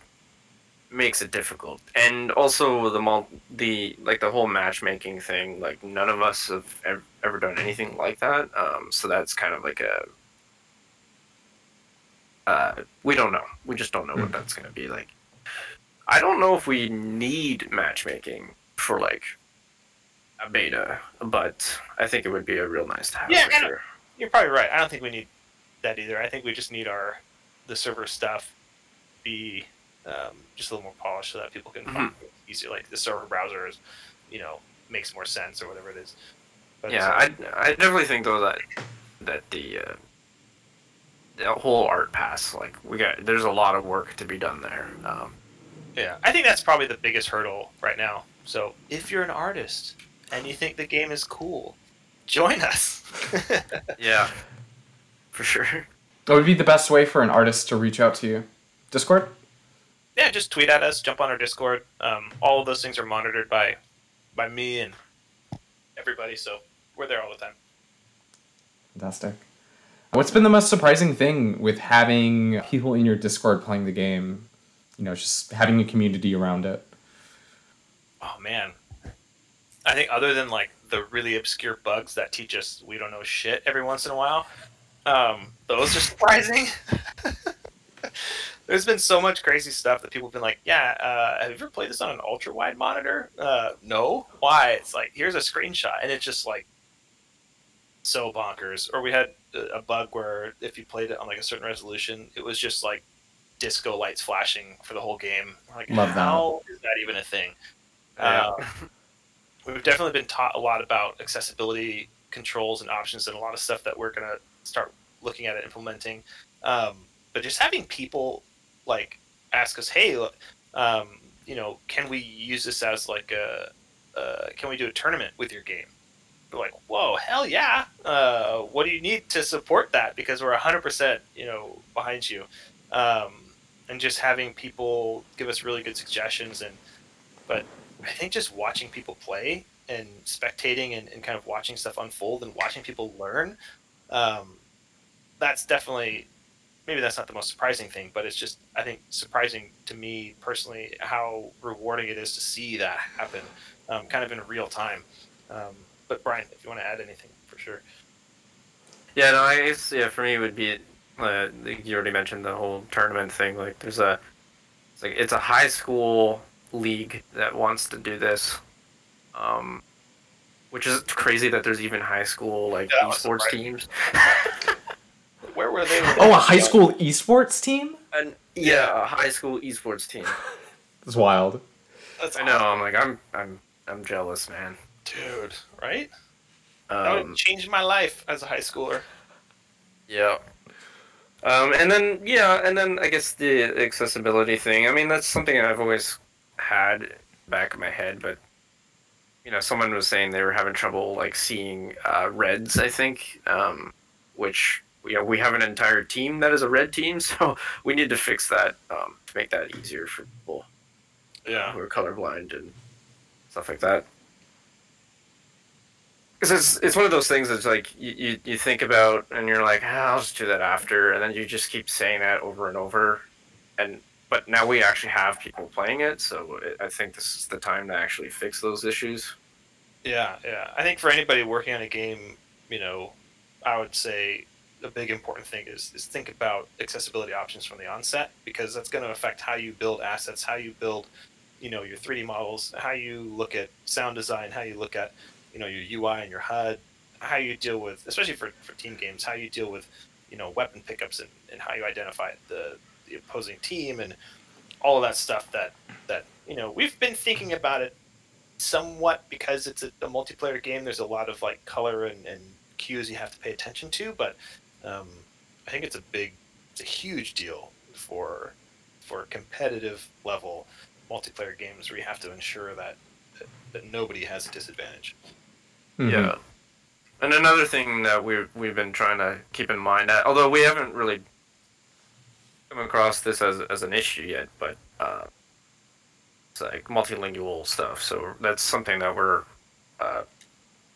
makes it difficult. And also the mul- the like the whole matchmaking thing. Like none of us have ever, ever done anything like that. Um, so that's kind of like a uh, we don't know. We just don't know what Mm. that's gonna be like. I don't know if we need matchmaking for like a beta, but I think it would be a real nice to have Yeah, for sure. You're probably right. I don't think we need that either. I think we just need our the server stuff be um, just a little more polished so that people can find it easier. Like the server browser is, you know, makes more sense or whatever it is. But Yeah, I I definitely think though that that the uh, the whole art pass like we got there's a lot of work to be done there. Um, Yeah, I think that's probably the biggest hurdle right now. So if you're an artist and you think the game is cool, join us. yeah, for sure. What would be the best way for an artist to reach out to you? Discord? yeah, just tweet at us, jump on our Discord. Um, all of those things are monitored by by me and everybody, so we're there all the time. Fantastic. What's been the most surprising thing with having people in your Discord playing the game? You know, just having a community around it. Oh man, I think other than like the really obscure bugs that teach us we don't know shit every once in a while, um, those are surprising. There's been so much crazy stuff that people have been like, "Yeah, uh, have you ever played this on an ultra wide monitor?" Uh, no. Why? It's like here's a screenshot, and it's just like so bonkers. Or we had a a bug where if you played it on like a certain resolution, it was just like disco lights flashing for the whole game. We're like, Love that. how is that even a thing? Yeah. Uh, we've definitely been taught a lot about accessibility controls and options and a lot of stuff that we're going to start looking at it, implementing. Um, but just having people like ask us, hey, um, you know, can we use this as like a, uh, can we do a tournament with your game? We're like, whoa, hell yeah! Uh, what do you need to support that? Because we're 100%, you know, behind you. Um, and just having people give us really good suggestions and, but I think just watching people play and spectating and, and kind of watching stuff unfold and watching people learn, um, that's definitely maybe that's not the most surprising thing, but it's just I think surprising to me personally how rewarding it is to see that happen, um, kind of in real time. Um, but Brian, if you want to add anything, for sure. Yeah, no, I guess yeah. For me, it would be uh, you already mentioned the whole tournament thing. Like, there's a it's like it's a high school league that wants to do this, um, which is crazy that there's even high school like Yeah, esports surprising. teams. Where were they? Oh, a high school esports team? And yeah, a high school esports team. It's wild. That's I know. I'm like I'm I'm I'm jealous, man. dude. Right? That would Um, have changed my life as a high schooler. Yeah. Um, and then yeah, and then I guess the accessibility thing. I mean, that's something I've always had back in my head, but you know, someone was saying they were having trouble like seeing uh, reds. I think, um, which you know, we have an entire team that is a red team, so we need to fix that um, to make that easier for people Yeah. who are colorblind and stuff like that. Because it's it's one of those things that's like you, you, you think about and you're like ah, I'll just do that after and then you just keep saying that over and over, and but now we actually have people playing it, so it, I think this is the time to actually fix those issues. Yeah, yeah. I think for anybody working on a game, you know, I would say a big important thing is is think about accessibility options from the onset because that's going to affect how you build assets, how you build, you know, your 3D models, how you look at sound design, how you look at, you know, your UI and your HUD, how you deal with, especially for, for team games, how you deal with, you know, weapon pickups and, and how you identify the the opposing team and all of that stuff that that you know we've been thinking about it somewhat because it's a, a multiplayer game. There's a lot of like color and, and cues you have to pay attention to, but um, I think it's a big, it's a huge deal for for competitive level multiplayer games where you have to ensure that that, that nobody has a disadvantage. Mhm. Yeah. And another thing that we've we've been trying to keep in mind, although we haven't really come across this as as an issue yet, but uh, it's like multilingual stuff. So that's something that we're uh,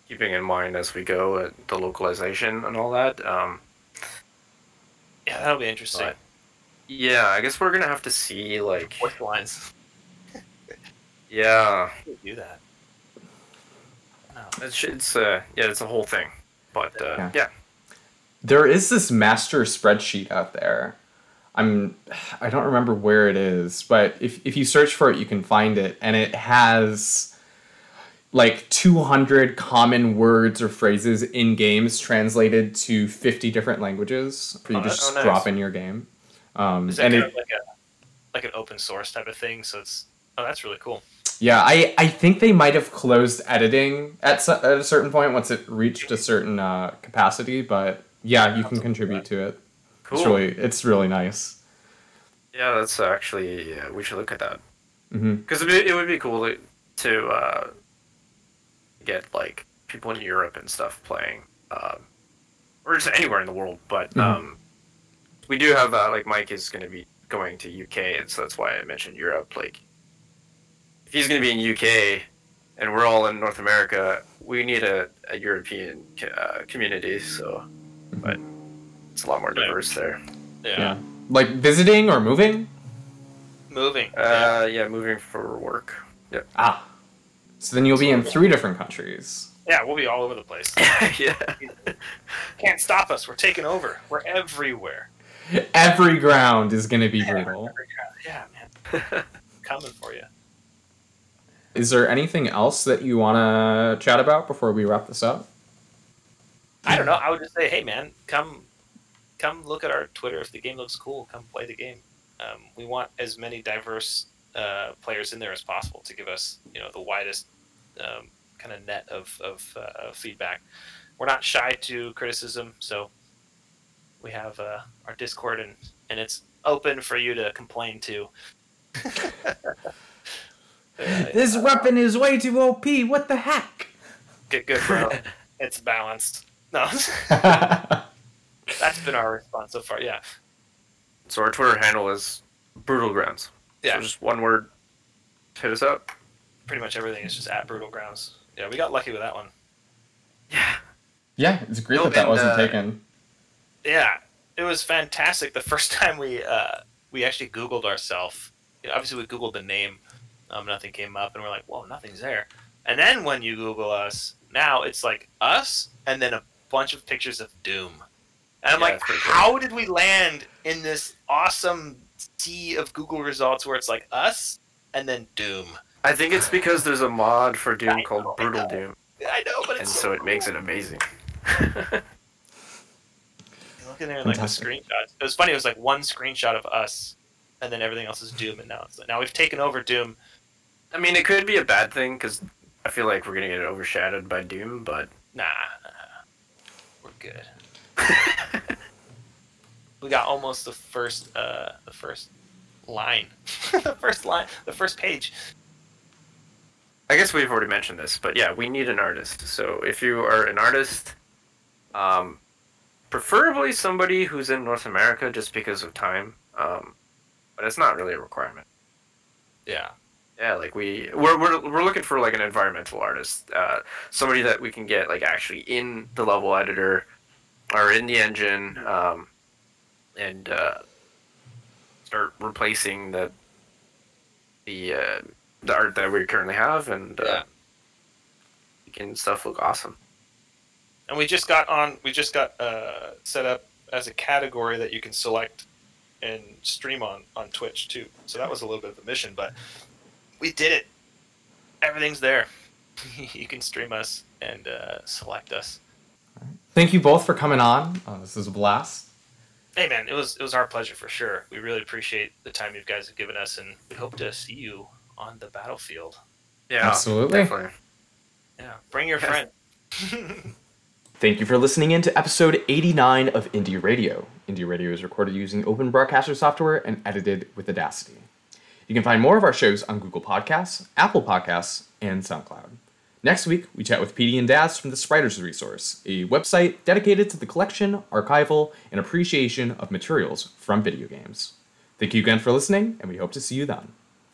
keeping in mind as we go, at the localization and all that. Um, Yeah, that'll be interesting. But- yeah, I guess we're gonna have to see like, Voice lines yeah, do that. No. it's it's uh, yeah, it's a whole thing. But uh, Yeah. yeah, There is this master spreadsheet out there. I'm I don't remember where it is, but if if you search for it you can find it and it has like 200 common words or phrases in games translated to 50 different languages for you Oh, to just oh, nice. drop in your game. Um, and it, like a like an open source type of thing? So it's oh, that's really cool. Yeah, I, I think they might have closed editing at, at a certain point once it reached a certain uh, capacity, but yeah, you can contribute to it. Cool. It's really it's really nice. Yeah, that's actually yeah, we should look at that. hmm Because it, it would be cool to, to uh, get like people in Europe and stuff playing, um, or just anywhere in the world. But Mhm. um, we do have uh, like Mike is going to be going to UK, and so that's why I mentioned Europe. Like, if he's going to be in UK, and we're all in North America, we need a, a European uh, community. So, but it's a lot more Yeah. diverse there. Yeah. Yeah. Like visiting or moving? Moving. yeah. Uh, yeah, moving for work. Yep. Ah. So then you'll be in three different countries. yeah, we'll be all over the place. yeah. Can't stop us. We're taking over. We're everywhere. Every ground is going to be brutal. Yeah, man. Coming for you. Is there anything else that you want to chat about before we wrap this up? I don't know. I would just say, hey, man, come, come look at our Twitter. If the game looks cool, come play the game. Um, we want as many diverse uh, players in there as possible to give us, you know, the widest um, kind of net of of uh, feedback. We're not shy to criticism, so we have uh, our Discord and and it's open for you to complain to. This weapon is way too OP. What the heck? Get good, bro. it's balanced. No, that's been our response so far. Yeah, So our Twitter handle is Brutal Grounds. yeah. So just one word. Hit us up. pretty much everything is just at Brutal Grounds. Yeah, we got lucky with that one. Yeah. yeah, it's great No, that that and, wasn't uh, taken. Yeah, it was fantastic. The first time we uh, we actually Googled ourselves. Obviously, we Googled the name. Um, nothing came up, and we're like, "Whoa, nothing's there." And then when you Google us, now it's like us, and then a bunch of pictures of Doom. And I'm Yeah, like, it's pretty cool. how did we land in this awesome sea of Google results where it's like us and then Doom? I think it's because there's a mod for Doom I called know, Brutal know. Doom, I know, but and it's so it makes it amazing. You look in there and like the Fantastic. screenshots. It was funny. It was like one screenshot of us, and then everything else is Doom. And now it's like, now we've taken over Doom. I mean, it could be a bad thing because I feel like we're gonna get overshadowed by Doom, but Nah, nah, we're good. we got almost the first, uh, the first line, the first line, the first page. I guess we've already mentioned this, but yeah, we need an artist. So if you are an artist, um, preferably somebody who's in North America, just because of time. Um, but it's not really a requirement. Yeah, Yeah, like we we're, we're, we're looking for like an environmental artist, uh, somebody that we can get like actually in the level editor or in the engine, um, and uh, start replacing the the uh, the art that we currently have, and uh, making stuff look awesome. and we just got on. We just got uh, set up as a category that you can select and stream on on Twitch too. So that was a little bit of a mission, but we did it. Everything's there. you can stream us and uh, select us. Thank you both for coming on. Uh, this is a blast. Hey man, it was it was our pleasure for sure. We really appreciate the time you guys have given us, and we hope to see you on the battlefield. Yeah, Absolutely. definitely. Yeah, bring your Yes. friend. Thank you for listening in to episode 89 of Indie Radio. Indie Radio is recorded using Open Broadcaster software and edited with Audacity. You can find more of our shows on Google Podcasts, Apple Podcasts, and SoundCloud. Next week, we chat with PD and Daz from the Spriters Resource, a website dedicated to the collection, archival, and appreciation of materials from video games. Thank you again for listening, and we hope to see you then.